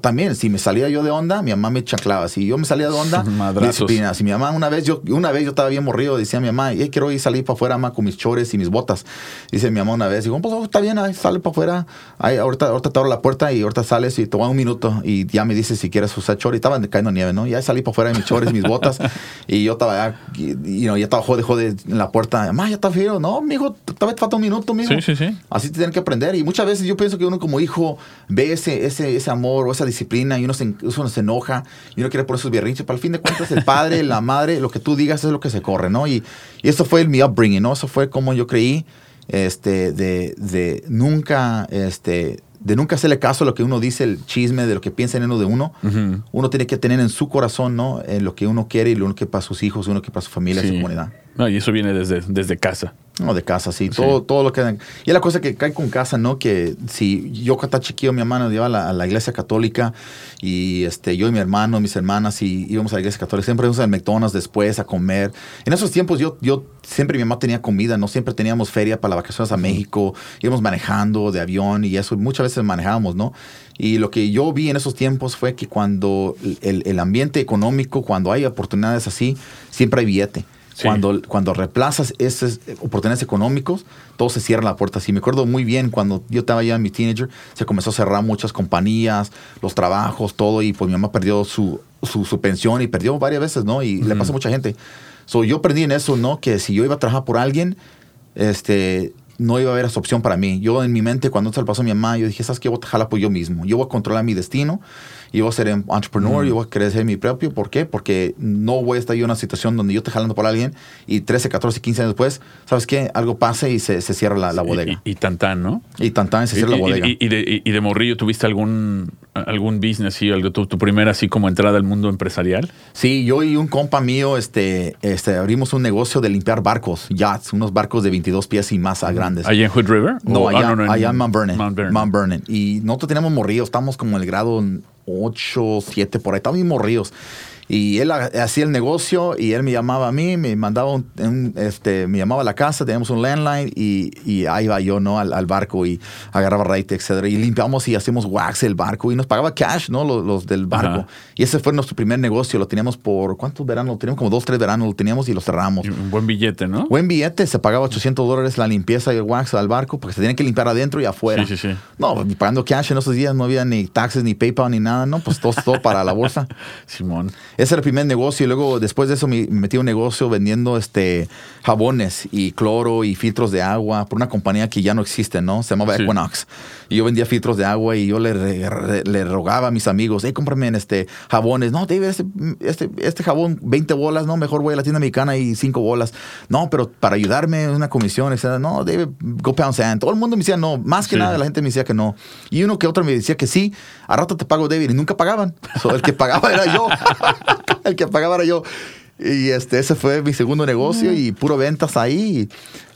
también, si me salía yo de onda, mi mamá me chaclaba. Si yo me salía de onda, <laughs> disciplina. Si mi mamá, una vez yo, una vez yo estaba bien morrido, decía mi mamá, "Eh, quiero ir salir para afuera, mamá, con mis chores y mis botas. Dice mi mamá una vez, digo, pues oh, está bien, ahí, sale para afuera. Ahí, ahorita, ahorita te abro la puerta y ahorita sales y te voy un minuto y ya me dices si quieres usar chores. Y estaba cayendo nieve, ¿no? Y ahí salí para afuera de mis chores, mis botas. <laughs> Y yo estaba ya, y, y, no, ya estaba jode, jode en la puerta. Mamá, ya está frío. No, mijo, todavía te falta un minuto, mijo. Sí, sí, sí. Así te tienen que aprender. Y muchas veces yo pienso que uno como hijo ve ese, ese, ese amor esa disciplina y uno se, uno se enoja y uno quiere poner sus berrinches. Pero al fin de cuentas, el padre, <laughs> la madre, lo que tú digas es lo que se corre, ¿no? Y, y eso fue el, mi upbringing, ¿no? Eso fue como yo creí, este, de, de nunca, este, de nunca hacerle caso a lo que uno dice, el chisme, de lo que piensa en uno de uno. Uno tiene que tener en su corazón, ¿no? En lo que uno quiere y lo que para sus hijos, uno que para su familia, Sí. su comunidad. No, y eso viene desde, desde casa. No, de casa, sí. Todo, todo lo que... Y la cosa que cae con casa, ¿no? Que si yo cuando estaba chiquillo, mi hermano iba a la, a la iglesia católica y este, yo y mi hermano, mis hermanas, y íbamos a la iglesia católica. Siempre íbamos al McDonald's después a comer. En esos tiempos yo, yo siempre mi mamá tenía comida, ¿no? Siempre teníamos feria para las vacaciones a México. Íbamos manejando de avión y eso. Muchas veces manejábamos, ¿no? Y lo que yo vi en esos tiempos fue que cuando el, el ambiente económico, cuando hay oportunidades así, siempre hay billete. Sí. Cuando, cuando reemplazas esas oportunidades económicos, todo se cierra la puerta. Sí, me acuerdo muy bien cuando yo estaba ya en mi teenager, se comenzó a cerrar muchas compañías, los trabajos, todo, y pues mi mamá perdió su, su, su pensión y perdió varias veces, ¿no? Y le pasa a mucha gente. So, yo aprendí en eso, ¿no? Que si yo iba a trabajar por alguien, este, no iba a haber esa opción para mí. Yo en mi mente, cuando se lo pasó a mi mamá, yo dije, ¿sabes qué? Voy a jalar por yo mismo. Yo voy a controlar mi destino. Yo voy a ser entrepreneur, yo voy a querer ser mi propio. ¿Por qué? Porque no voy a estar yo en una situación donde yo estoy jalando por alguien y 13, 14, 15 años después, ¿sabes qué? Algo pasa y se, se cierra la, la bodega. Y, y tan tan, ¿no? Y, tan tan se cierra y, la bodega. y- y de, y- y de morrillo, ¿tuviste algún, algún business, sí, algo, tu, tu primera así como entrada al mundo empresarial? Sí, yo y un compa mío este, este, abrimos un negocio de limpiar barcos, yachts, unos barcos de 22 pies y más a grandes. ¿Allá en Hood River? No, ah, allá, en allá en Mount Vernon. Mount Vernon. Mount Vernon. Y nosotros teníamos morrillos, estábamos como en el grado 8, 7, por ahí, estábamos bien morrillos. Y él ha- hacía el negocio y él me llamaba a mí, me mandaba un, un, este, me llamaba a la casa, teníamos un landline y, y ahí iba yo, ¿no? Al, al barco y agarraba rate, etcétera. Y limpiamos y hacíamos wax el barco y nos pagaba cash, ¿no? Los, los del barco. Ajá. Y ese fue nuestro primer negocio, lo teníamos por, ¿cuántos veranos? Lo teníamos como dos, tres veranos, lo teníamos y lo cerramos. Y Un buen billete, ¿no? Buen billete, se pagaba 800 dólares la limpieza y el wax al barco porque se tenían que limpiar adentro y afuera. Sí, sí, sí. No, pues, pagando cash en esos días no había ni taxes, ni PayPal, ni nada, ¿no? Pues todo, todo para la bolsa. <laughs> Simón. Ese era el primer negocio y luego después de eso me me metí a un negocio vendiendo este jabones y cloro y filtros de agua por una compañía que ya no existe, ¿no? Se llamaba Sí. Equinox. Y yo vendía filtros de agua y yo le, le rogaba a mis amigos, hey, cómprame en este jabones. No, David, este, este, este jabón 20 bolas, no, mejor voy a la tienda mexicana y 5 bolas. No, pero para ayudarme una comisión, etc. No, David, go pound sand. Todo el mundo me decía no, más que Sí. nada la gente me decía que no. Y uno que otro me decía que sí, a rato te pago David y nunca pagaban. So, el que pagaba era yo. <laughs> el que pagaba era yo. Y este, ese fue mi segundo negocio y puro ventas ahí.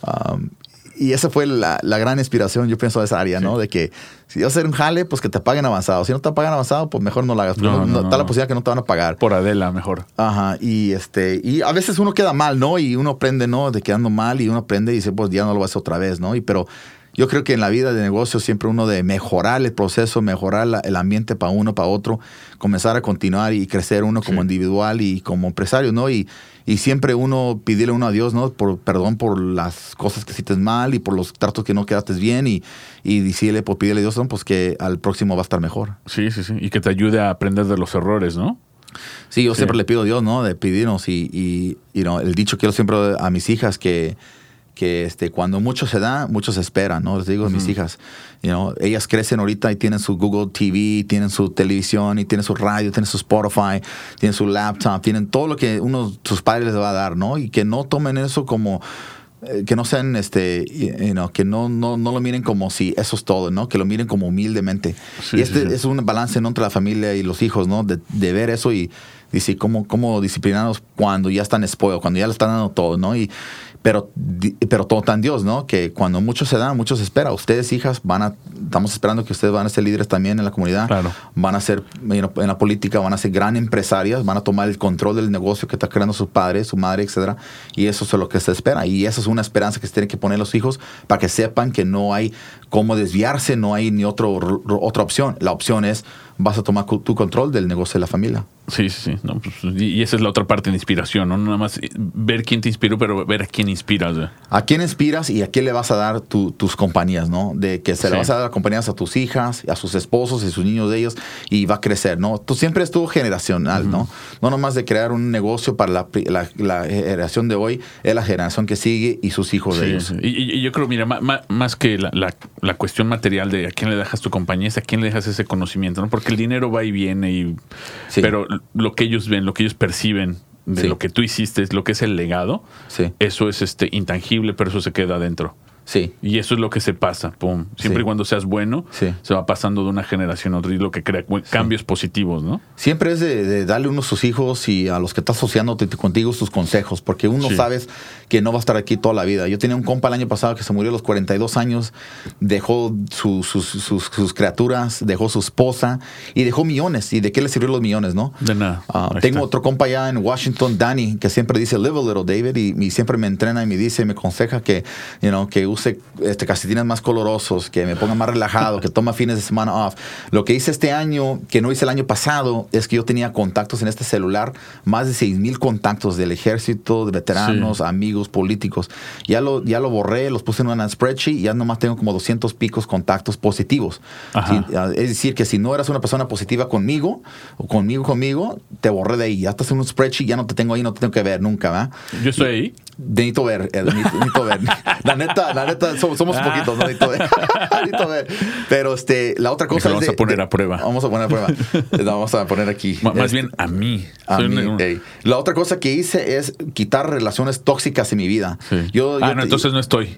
Um, y esa fue la, la gran inspiración, yo pienso, de esa área, ¿no? De que si vas a hacer un jale, pues que te paguen avanzado. Si no te pagan avanzado, pues mejor no lo hagas. No, No, no, está la posibilidad que no te van a pagar. Por Adela, mejor. Ajá, y este, y a veces uno queda mal, ¿no? Y uno aprende, ¿no? De quedando mal y uno aprende y dice, pues ya no lo vas a hacer otra vez, ¿no? Y pero yo creo que en la vida de negocio siempre uno de mejorar el proceso, mejorar la- el ambiente para uno, para otro, comenzar a continuar y crecer uno como Sí. individual y como empresario, ¿no? Y, y siempre uno pedirle uno a Dios, ¿no? Por perdón por las cosas que hiciste mal y por los tratos que no quedaste bien y, y decirle, pues pídele a Dios, ¿no? Pues que al próximo va a estar mejor. Sí, sí, sí. Y que te ayude a aprender de los errores, ¿no? Sí, yo Sí. siempre le pido a Dios, ¿no? De pedirnos y, y you know, el dicho que yo siempre a mis hijas que, que este, cuando mucho se da, mucho se espera, ¿no? Les digo a mis hijas, you know, ellas crecen ahorita y tienen su Google TV, tienen su televisión y tienen su radio, tienen su Spotify, tienen su laptop, tienen todo lo que uno, sus padres les va a dar, ¿no? Y que no tomen eso como eh, que no sean este you know, que no, no, no lo miren como si eso es todo, ¿no? Que lo miren como humildemente. Sí, y este sí, sí. es un balance ¿no? entre la familia y los hijos, ¿no? De, de ver eso y decir cómo, cómo disciplinarlos cuando ya están spoiled, cuando ya le están dando todo, ¿no? Y, pero, pero todo en Dios, ¿no? Que cuando mucho se da, mucho se espera. Ustedes, hijas, van a, estamos esperando que ustedes van a ser líderes también en la comunidad. Claro. Van a ser, en la política, van a ser gran empresarias, van a tomar el control del negocio que está creando su padre, su madre, etcétera. Y eso es lo que se espera. Y eso es una esperanza que se tiene que poner los hijos para que sepan que no hay cómo desviarse, no hay ni otro, otra opción. La opción es vas a tomar tu control del negocio de la familia. Sí, sí, sí. No, pues, y, esa es la otra parte de inspiración, ¿no? Nada más ver quién te inspiró, pero ver a quién inspiras. ¿A quién inspiras y a quién le vas a dar tu- tus compañías, no? De que se Sí. le vas a dar compañías a tus hijas, a sus esposos y sus niños de ellos y va a crecer, ¿no? Tú siempre estuvo generacional, ¿no? No nomás de crear un negocio para la, la- la generación de hoy, es la generación que sigue y sus hijos de ellos. sí. Y, yo creo, mira, ma- más que la, la- la cuestión material de a quién le dejas tu compañía, es a quién le dejas ese conocimiento, ¿no? Porque el dinero va y viene, y, Sí. pero lo que ellos ven, lo que ellos perciben de Sí. lo que tú hiciste, lo que es el legado, Sí, eso es este intangible, pero eso se queda adentro. Sí. Y eso es lo que se pasa, pum. Siempre Sí. y cuando seas bueno, Sí. se va pasando de una generación a otra y lo que crea cambios positivos, ¿no? Siempre es de, de darle uno a sus hijos y a los que estás asociándote contigo sus consejos, porque uno sabes que no va a estar aquí toda la vida. Yo tenía un compa el año pasado que se murió a los 42 años, dejó su- sus, sus- sus criaturas, dejó su esposa y dejó millones. ¿Y de qué le sirvió los millones, no? De nada. Ah, tengo está. otro compa allá en Washington, Danny, que siempre dice live a little David y, y siempre me entrena y me dice, me aconseja que, you know, que use este, calcetines más colorosos, que me ponga más relajado, que toma fines de semana off. Lo que hice este año, que no hice el año pasado, es que yo tenía contactos en este celular, más de 6 mil contactos del ejército, de veteranos, Sí. amigos, políticos. Ya lo, ya lo borré, los puse en una spreadsheet y ya nomás tengo como 200 picos contactos positivos. Sí, es decir, que si no eras una persona positiva conmigo, o conmigo, conmigo, te borré de ahí. Ya estás en un spreadsheet, ya no te tengo ahí, no te tengo que ver nunca, ¿va? Yo estoy ahí. Necesito ver, eh, necesito, necesito ver. <laughs> La neta, la neta, somos, somos Ah. poquitos, ¿no? Necesito. Necesito ver. Pero este, la otra cosa Dijo, es vamos a de- poner de- a prueba. Vamos a poner a prueba. <laughs> No, vamos a poner aquí. Ma- Más Este, bien a mí. a Soy mí, ey. La otra cosa que hice es quitar relaciones tóxicas en mi vida. Sí. Yo, ah, yo no, te- entonces no estoy.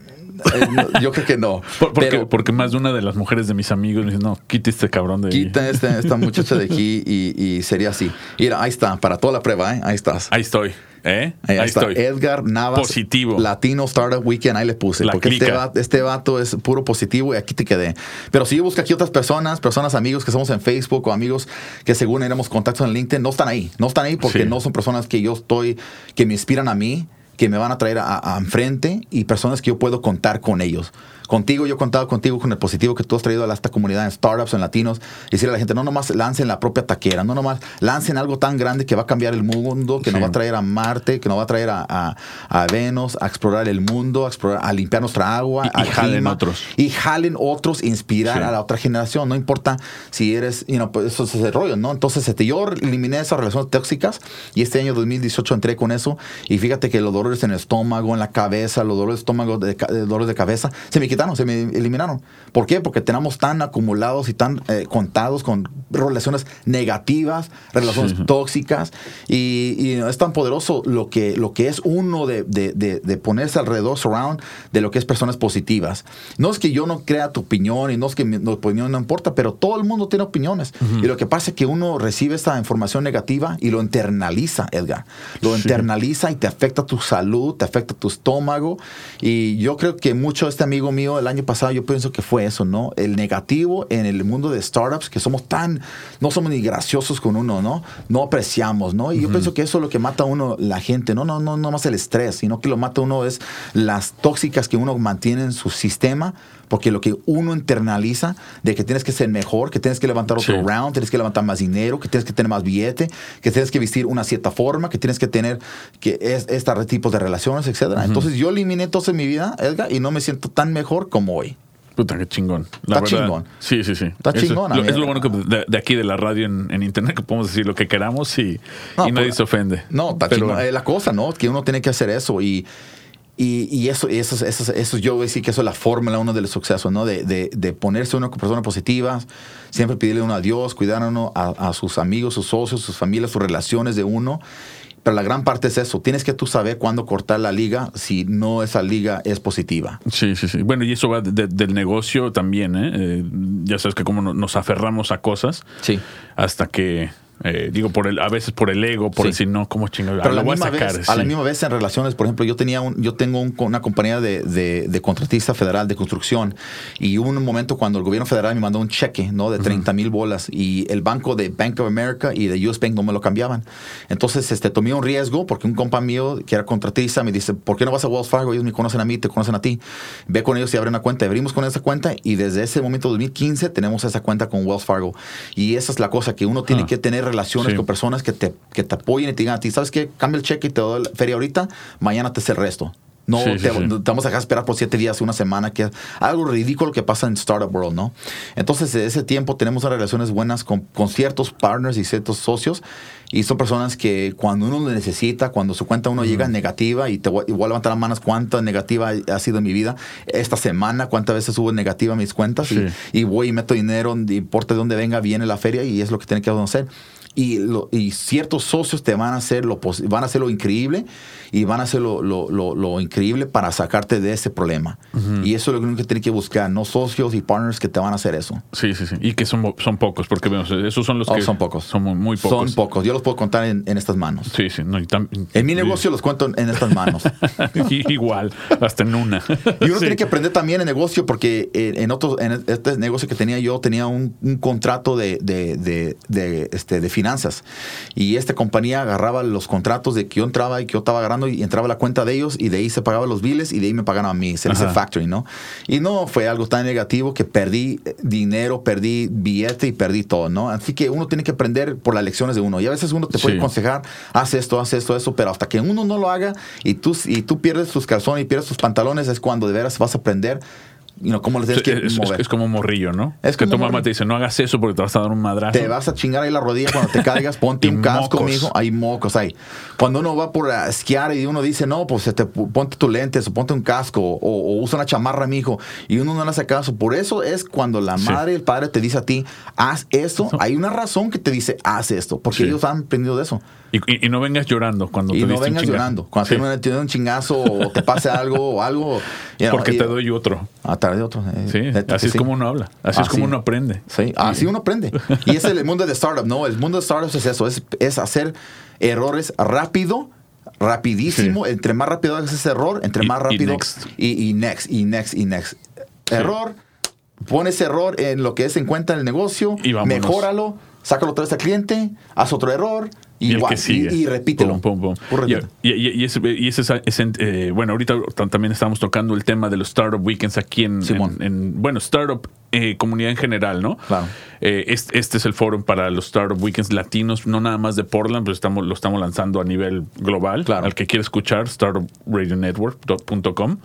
Eh, yo creo que no. Por- porque, Pero- porque más de una de las mujeres de mis amigos me dice, no, quita este cabrón de ahí. Quita este- esta muchacha de aquí y, y sería así. Mira, ahí está, para toda la prueba, ¿eh? ahí estás. Ahí estoy. ¿Eh? Ahí, Ahí, está. estoy. Edgar Navas. Positivo. Latino Startup Weekend, ahí le puse. La porque este vato, este vato es puro positivo y aquí te quedé. Pero si yo busco aquí otras personas, personas, amigos que somos en Facebook o amigos que según tenemos contactos en LinkedIn, no están ahí. No están ahí porque Sí. no son personas que yo estoy, que me inspiran a mí, que me van a traer a, a enfrente y personas que yo puedo contar con ellos. Contigo, yo he contado contigo con el positivo que tú has traído a esta comunidad en startups, en latinos, y decirle a la gente, no nomás lancen la propia taquera, no nomás lancen algo tan grande que va a cambiar el mundo, que nos Sí. va a traer a Marte, que nos va a traer a, a, a Venus, a explorar el mundo, a, explorar, a limpiar nuestra agua, Y- y al jalen clima, otros. Y jalen otros, inspirar Sí. a la otra generación, no importa si eres, you know, pues eso es el rollo, ¿no? Entonces, este, yo eliminé esas relaciones tóxicas y este año 2018 entré con eso y fíjate que los dolores en el estómago, en la cabeza, los dolores de estómago, de, de dolores de cabeza, se me quitaron, se me eliminaron. ¿Por qué? Porque tenemos tan acumulados y tan eh, contados con relaciones negativas, relaciones Sí. tóxicas y, y es tan poderoso lo que, lo que es uno de, de- de- ponerse alrededor, surround, de lo que es personas positivas. No es que yo no crea tu opinión y no es que mi, mi opinión no importa, pero todo el mundo tiene opiniones. Y lo que pasa es que uno recibe esta información negativa y lo internaliza, Edgar. Lo Sí. internaliza y te afecta tu salud, te afecta tu estómago. Y yo creo que mucho este amigo mío el año pasado, yo pienso que fue eso, ¿no? El negativo en el mundo de startups, que somos tan, no somos ni graciosos con uno, ¿no? No apreciamos, ¿no? Y yo pienso que eso es lo que mata a uno la gente, no, no, no, no más el estrés, sino que lo mata a uno es las tóxicas que uno mantiene en su sistema, porque lo que uno internaliza de que tienes que ser mejor, que tienes que levantar otro Sí. round, tienes que levantar más dinero, que tienes que tener más billete, que tienes que vestir una cierta forma, que tienes que tener que es, este tipo de relaciones, etcétera. Entonces yo eliminé todo eso en mi vida, Edgar, y no me siento tan mejor como hoy. Puta, qué chingón. La Está verdad, chingón. Sí, sí, sí. Está Eso- chingón, lo- es lo bueno que de, de aquí de la radio en, en internet que podemos decir lo que queramos y, No, y nadie pues, se ofende. No, está Pero chingón. Eh, la cosa, ¿no? Que uno tiene que hacer eso y, y, y eso, eso, eso, eso, yo voy a decir que eso es la fórmula uno del suceso, ¿no? De, de, de ponerse uno con personas positivas, siempre pedirle uno a Dios, cuidar a uno a, a sus amigos, sus socios, sus familias, sus relaciones de uno. Pero la gran parte es eso. Tienes que tú saber cuándo cortar la liga si no esa liga es positiva. Sí, sí, sí. Bueno, y eso va de- del negocio también, ¿eh? Eh, Ya sabes que como no- nos aferramos a cosas Sí. hasta que Eh, digo, por el, a veces por el ego, por Sí. decir, no, ¿cómo chingado? Pero Ah, a la, voy misma sacar, vez, a la sí. misma vez en relaciones, por ejemplo, yo tenía un, yo tengo un- una compañía de, de- de contratista federal de construcción y hubo un momento cuando el gobierno federal me mandó un cheque, ¿no? De 30 mil bolas y el banco de Bank of America y de US Bank no me lo cambiaban. Entonces, este, tomé un riesgo porque un compa mío que era contratista me dice, ¿por qué no vas a Wells Fargo? Ellos me conocen a mí, te conocen a ti. Ve con ellos y abre una cuenta. Abrimos con esa cuenta y desde ese momento, 2015, tenemos esa cuenta con Wells Fargo. Y esa es la cosa, que uno tiene Ah. que tener relaciones Sí. con personas que te, que te apoyen y te digan a ti, ¿sabes qué? Cambia el cheque y te doy la feria ahorita, mañana te sé el resto. No Sí, te, sí. no te vamos a dejar esperar por siete días, una semana, que es algo ridículo que pasa en Startup World, ¿no? Entonces, de ese tiempo tenemos relaciones buenas con, con ciertos partners y ciertos socios. Y son personas que cuando uno lo necesita, cuando su cuenta uno llega negativa, y te voy, y voy a levantar las manos cuánta negativa ha sido en mi vida. Esta semana, cuántas veces hubo negativa mis cuentas. Y, y voy y meto dinero, importa de dónde venga, viene la feria y es lo que tiene que hacer. Y, lo- y ciertos socios te van a hacer lo van a hacer lo increíble y van a hacer lo, lo- lo- lo increíble para sacarte de ese problema. Y eso es lo que tienes que buscar, no socios y partners que te van a hacer eso. Sí, sí, sí. Y que son, son pocos, porque vemos, esos son los Oh, que. son pocos. Son muy, muy pocos. Son pocos. Yo los puedo contar en, en estas manos. Sí, sí. No, y tam- En mi negocio los cuento en estas manos. <laughs> Igual, hasta en una. Y uno Sí. tiene que aprender también el negocio porque en, en otros, en este negocio que tenía yo, tenía un, un contrato de, de, de, de, este, de finanzas. Y esta compañía agarraba los contratos de que yo entraba y que yo estaba agarrando y entraba a la cuenta de ellos y de ahí se pagaban los biles y de ahí me pagaban a mí. Se dice Ajá. factoring, ¿no? Y no fue algo tan negativo que perdí eh, dinero, perdí billete y perdí todo, ¿no? Así que uno tiene que aprender por las lecciones de uno. Y a veces uno te puede Sí. aconsejar, haz esto, haz esto, eso, pero hasta que uno no lo haga y tú, y tú pierdes tus calzones y pierdes tus pantalones es cuando de veras vas a aprender you know, cómo les tienes que es, mover. es como morrillo, ¿no? Es que tu mamá te dice, no hagas eso porque te vas a dar un madrazo. te vas a chingar ahí la rodilla cuando te caigas, ponte <laughs> un casco, mocos. mijo. Hay mocos ahí. Cuando uno va por a esquiar y uno dice, no, pues este, ponte tus lentes o ponte un casco o, o usa una chamarra, mijo, y uno no le hace caso. Por eso es cuando la Sí. madre y el padre te dice a ti, haz esto. Hay una razón que te dice, haz esto, porque Sí. ellos han aprendido de eso. Y, y- y no vengas llorando cuando Y te no diste vengas llorando. Cuando Sí. te den un chingazo o te pase algo o algo. know, Porque y- te doy otro. A través de otros. eh, Sí, neta así es sí. como uno habla. Así es como Así. uno aprende. Sí, así uno aprende. Y es el mundo de startup, ¿no? El mundo de startups es eso, es, es hacer errores rápido, rapidísimo. Entre más rápido hagas ese error, entre Y- más y rápido. next. Y, y next, y next, y next. Error, pon ese error en lo que es en cuenta en el negocio, Y mejóralo, sácalo otra vez al cliente, haz otro error, Y el igual, que sigue. y, y repítelo. Pum, pum, pum. Y, ese, ese es- ese, eh, bueno, ahorita tam- también estamos tocando el tema de los Startup Weekends aquí en, Simón. en- en, bueno, Startup eh, comunidad en general, ¿no? Claro. Eh, este, este es el foro para los Startup Weekends latinos, no nada más de Portland, pero estamos, lo estamos lanzando a nivel global. Claro. Al que quiera escuchar, startupradionetwork.com.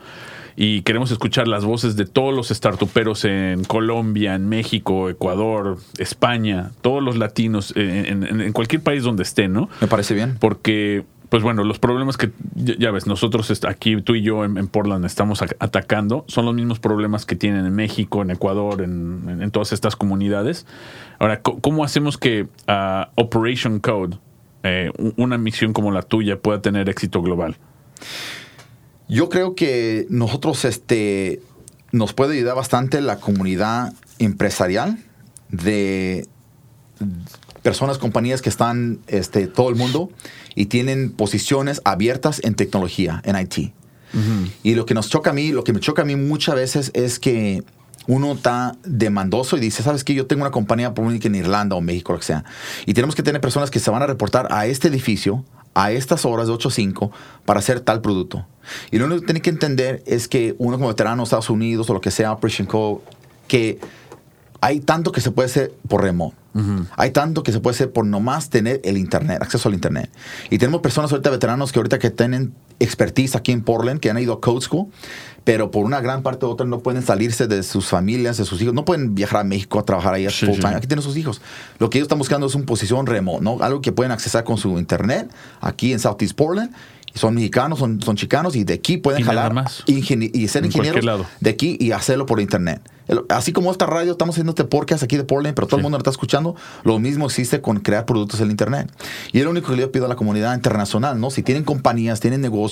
Y queremos escuchar las voces de todos los startuperos en Colombia, en México, Ecuador, España, todos los latinos, eh, en, en- en cualquier país donde estén, ¿no? Me parece bien. Porque, pues bueno, los problemas que, ya, ves, nosotros aquí, tú y yo en, en Portland estamos atacando, son los mismos problemas que tienen en México, en Ecuador, en, en- en todas estas comunidades. Ahora, ¿cómo hacemos que ah, Operation Code, eh, una misión como la tuya, pueda tener éxito global? Yo creo que nosotros este, nos puede ayudar bastante la comunidad empresarial de personas, compañías que están este, todo el mundo y tienen posiciones abiertas en tecnología, en IT. Y lo que nos choca a mí, lo que me choca a mí muchas veces es que uno está demandoso y dice, ¿sabes qué? Yo tengo una compañía ejemplo, en Irlanda o México, lo que sea. Y tenemos que tener personas que se van a reportar a este edificio a estas horas de 8 a 5 para hacer tal producto. Y lo único que tiene que entender es que uno como veterano de Estados Unidos o lo que sea, Operation Co., que hay tanto que se puede hacer por remoto. Hay tanto que se puede hacer por nomás tener el internet, acceso al internet. Y tenemos personas ahorita veteranos que ahorita que tienen expertise aquí en Portland, que han ido a Code School, pero por una gran parte u otra no pueden salirse de sus familias, de sus hijos, no pueden viajar a México a trabajar ahí Sí, full sí. time. Aquí tienen sus hijos. Lo que ellos están buscando es una posición remoto, ¿no? Algo que pueden accesar con su internet aquí en Southeast Portland. Son mexicanos, son, son chicanos y de aquí pueden Y jalar más. y ser En ingenieros lado. de aquí y hacerlo por internet. Así como esta radio, estamos haciendo este podcast aquí de Portland, pero todo Sí. el mundo lo está escuchando. Lo mismo existe con crear productos en internet. Y es lo único que le pido a la comunidad internacional, ¿no? Si tienen compañías, tienen negocios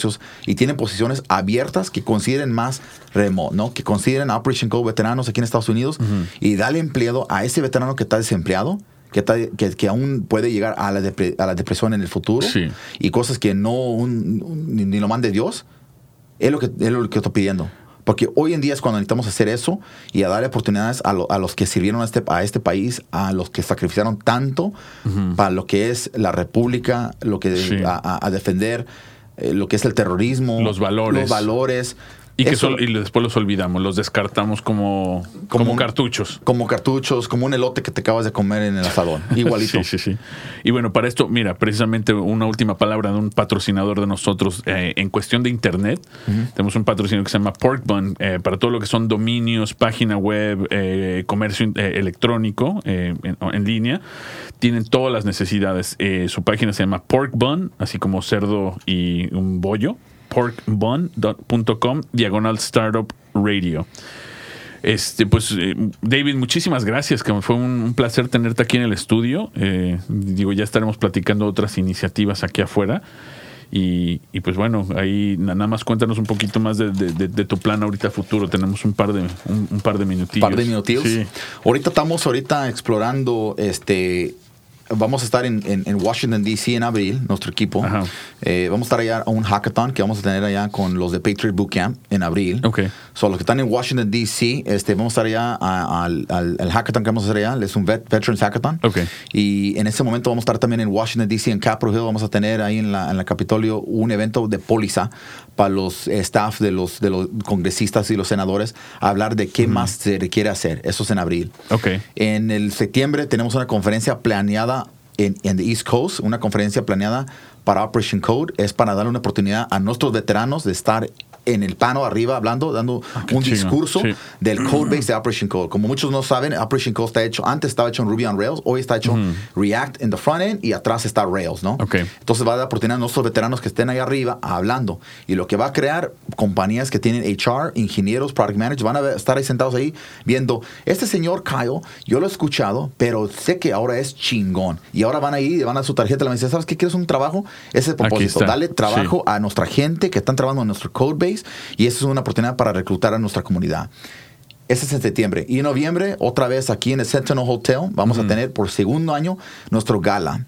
y tienen posiciones abiertas, que consideren más remoto, ¿no? Que consideren Operation Code veteranos aquí en Estados Unidos y darle empleo a ese veterano que está desempleado, que, está- que, que aún puede llegar a la, depre- a la depresión en el futuro Sí. y cosas que no un- un- ni, ni lo mande Dios, es lo que es lo que estoy pidiendo. Porque hoy en día es cuando necesitamos hacer eso y a darle oportunidades a, lo- a los que sirvieron a este, a este país, a los que sacrificaron tanto para lo que es la república, lo que Sí. a, a- a defender eh, lo que es el terrorismo, Los valores. los valores. Y que Eso- sol- y después los olvidamos, los descartamos como, como, Como un- cartuchos. como cartuchos, como un elote que te acabas de comer en el asadón. <laughs> Igualito. Sí, sí, sí. Y bueno, para esto, mira, precisamente una última palabra de un patrocinador de nosotros eh, en cuestión de Internet. Tenemos un patrocinador que se llama Porkbun eh, para todo lo que son dominios, página web, eh, comercio electrónico eh, en, en línea. Tienen todas las necesidades. Eh, su página se llama Porkbun, así como cerdo y un bollo. porkbun.com, diagonal startup radio. Este, pues, eh, David, muchísimas gracias, que fue un, un placer tenerte aquí en el estudio. Eh, digo, ya estaremos platicando otras iniciativas aquí afuera. Y, y, pues bueno, ahí na- nada más cuéntanos un poquito más de, de- de- de tu plan ahorita futuro. Tenemos un par de un, un par de minutillos. par de minutillos. Sí. Ahorita estamos ahorita explorando este vamos a estar en, en- en Washington DC en abril, nuestro equipo. Eh, vamos a estar allá a un hackathon que vamos a tener allá con los de Patriot Bootcamp en abril. Ok. So, los que están en Washington DC, este, vamos a estar allá a- al, al- al hackathon que vamos a hacer allá, es un vet- Veterans Hackathon. Ok. Y en ese momento vamos a estar también en Washington DC, en Capitol Hill, vamos a tener ahí en la, en la Capitolio un evento de póliza para los staff de los, de los congresistas y los senadores, a hablar de qué más se requiere hacer. Eso es en abril. Ok. En el septiembre tenemos una conferencia planeada en, en the East Coast, una conferencia planeada para Operation Code. Es para darle una oportunidad a nuestros veteranos de estar en el pano arriba hablando, dando qué un discurso Sí. del <clears throat> code base de Operation Code. Como muchos no saben, Operation Code está hecho, antes estaba hecho en Ruby on Rails, hoy está hecho React en the front end y atrás está Rails, ¿no? Ok. Entonces va a dar oportunidad a nuestros veteranos que estén ahí arriba hablando. Y lo que va a crear compañías que tienen HR, ingenieros, product managers, van a estar ahí sentados ahí viendo, este señor Kyle, yo lo he escuchado, pero sé que ahora es chingón. Y ahora van ahí, van a su tarjeta, le van a decir, ¿sabes qué? ¿Quieres un trabajo? Ese es el propósito. Dale trabajo Sí. a nuestra gente que están trabajando en nuestro code base y esa es una oportunidad para reclutar a nuestra comunidad. Ese es en septiembre. Y en noviembre, otra vez aquí en el Sentinel Hotel, vamos a tener por segundo año nuestro gala.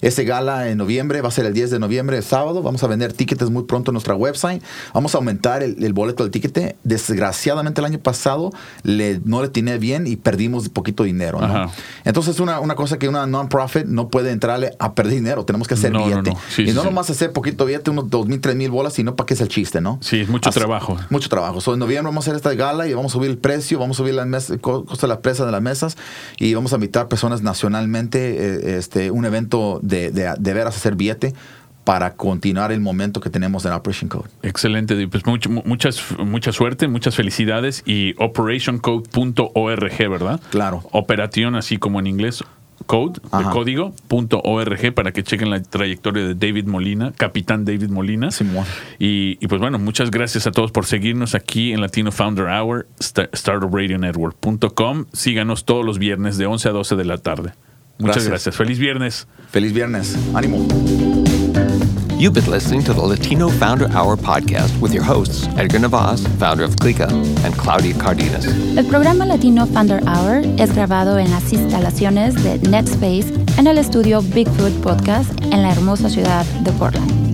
Ese gala en noviembre va a ser el 10 de noviembre, el sábado. Vamos a vender tickets muy pronto en nuestra website. Vamos a aumentar el, el boleto del ticket. Desgraciadamente el año pasado le, no le tiene bien y perdimos poquito dinero. ¿no? Entonces una, una cosa que una non-profit no puede entrarle a perder dinero. Tenemos que hacer No, no, billete. no. Sí, y no sí. nomás hacer poquito billete, unos dos mil, tres mil bolas, sino para qué es el chiste, ¿no? Sí, es mucho Así- trabajo. Mucho trabajo. So, en noviembre vamos a hacer esta gala y vamos a subir el precio, vamos a subir las mesas, co- costo de las presas de las mesas y vamos a invitar personas nacionalmente, eh, este, un evento de, de, de veras hacer billete para continuar el momento que tenemos en Operation Code. Excelente, pues mucho- mu- muchas, mucha suerte, muchas felicidades y operationcode.org, ¿verdad? Claro. Operación, así como en inglés, code, de Ajá. código, punto .org para que chequen la trayectoria de David Molina, capitán David Molina. Simón. Y, y pues bueno, muchas gracias a todos por seguirnos aquí en Latino Founder Hour, sta- startupradionetwork.com. Síganos todos los viernes de 11 a 12 de la tarde. Muchas Gracias. gracias. Feliz viernes. Feliz viernes. Ánimo. You've been listening to the Latino Founder Hour podcast with your hosts, Edgar Navas, founder of Clica, and Claudia Cardenas. El programa Latino Founder Hour es grabado en las instalaciones de NetSpace en el estudio Bigfoot Podcast en la hermosa ciudad de Portland.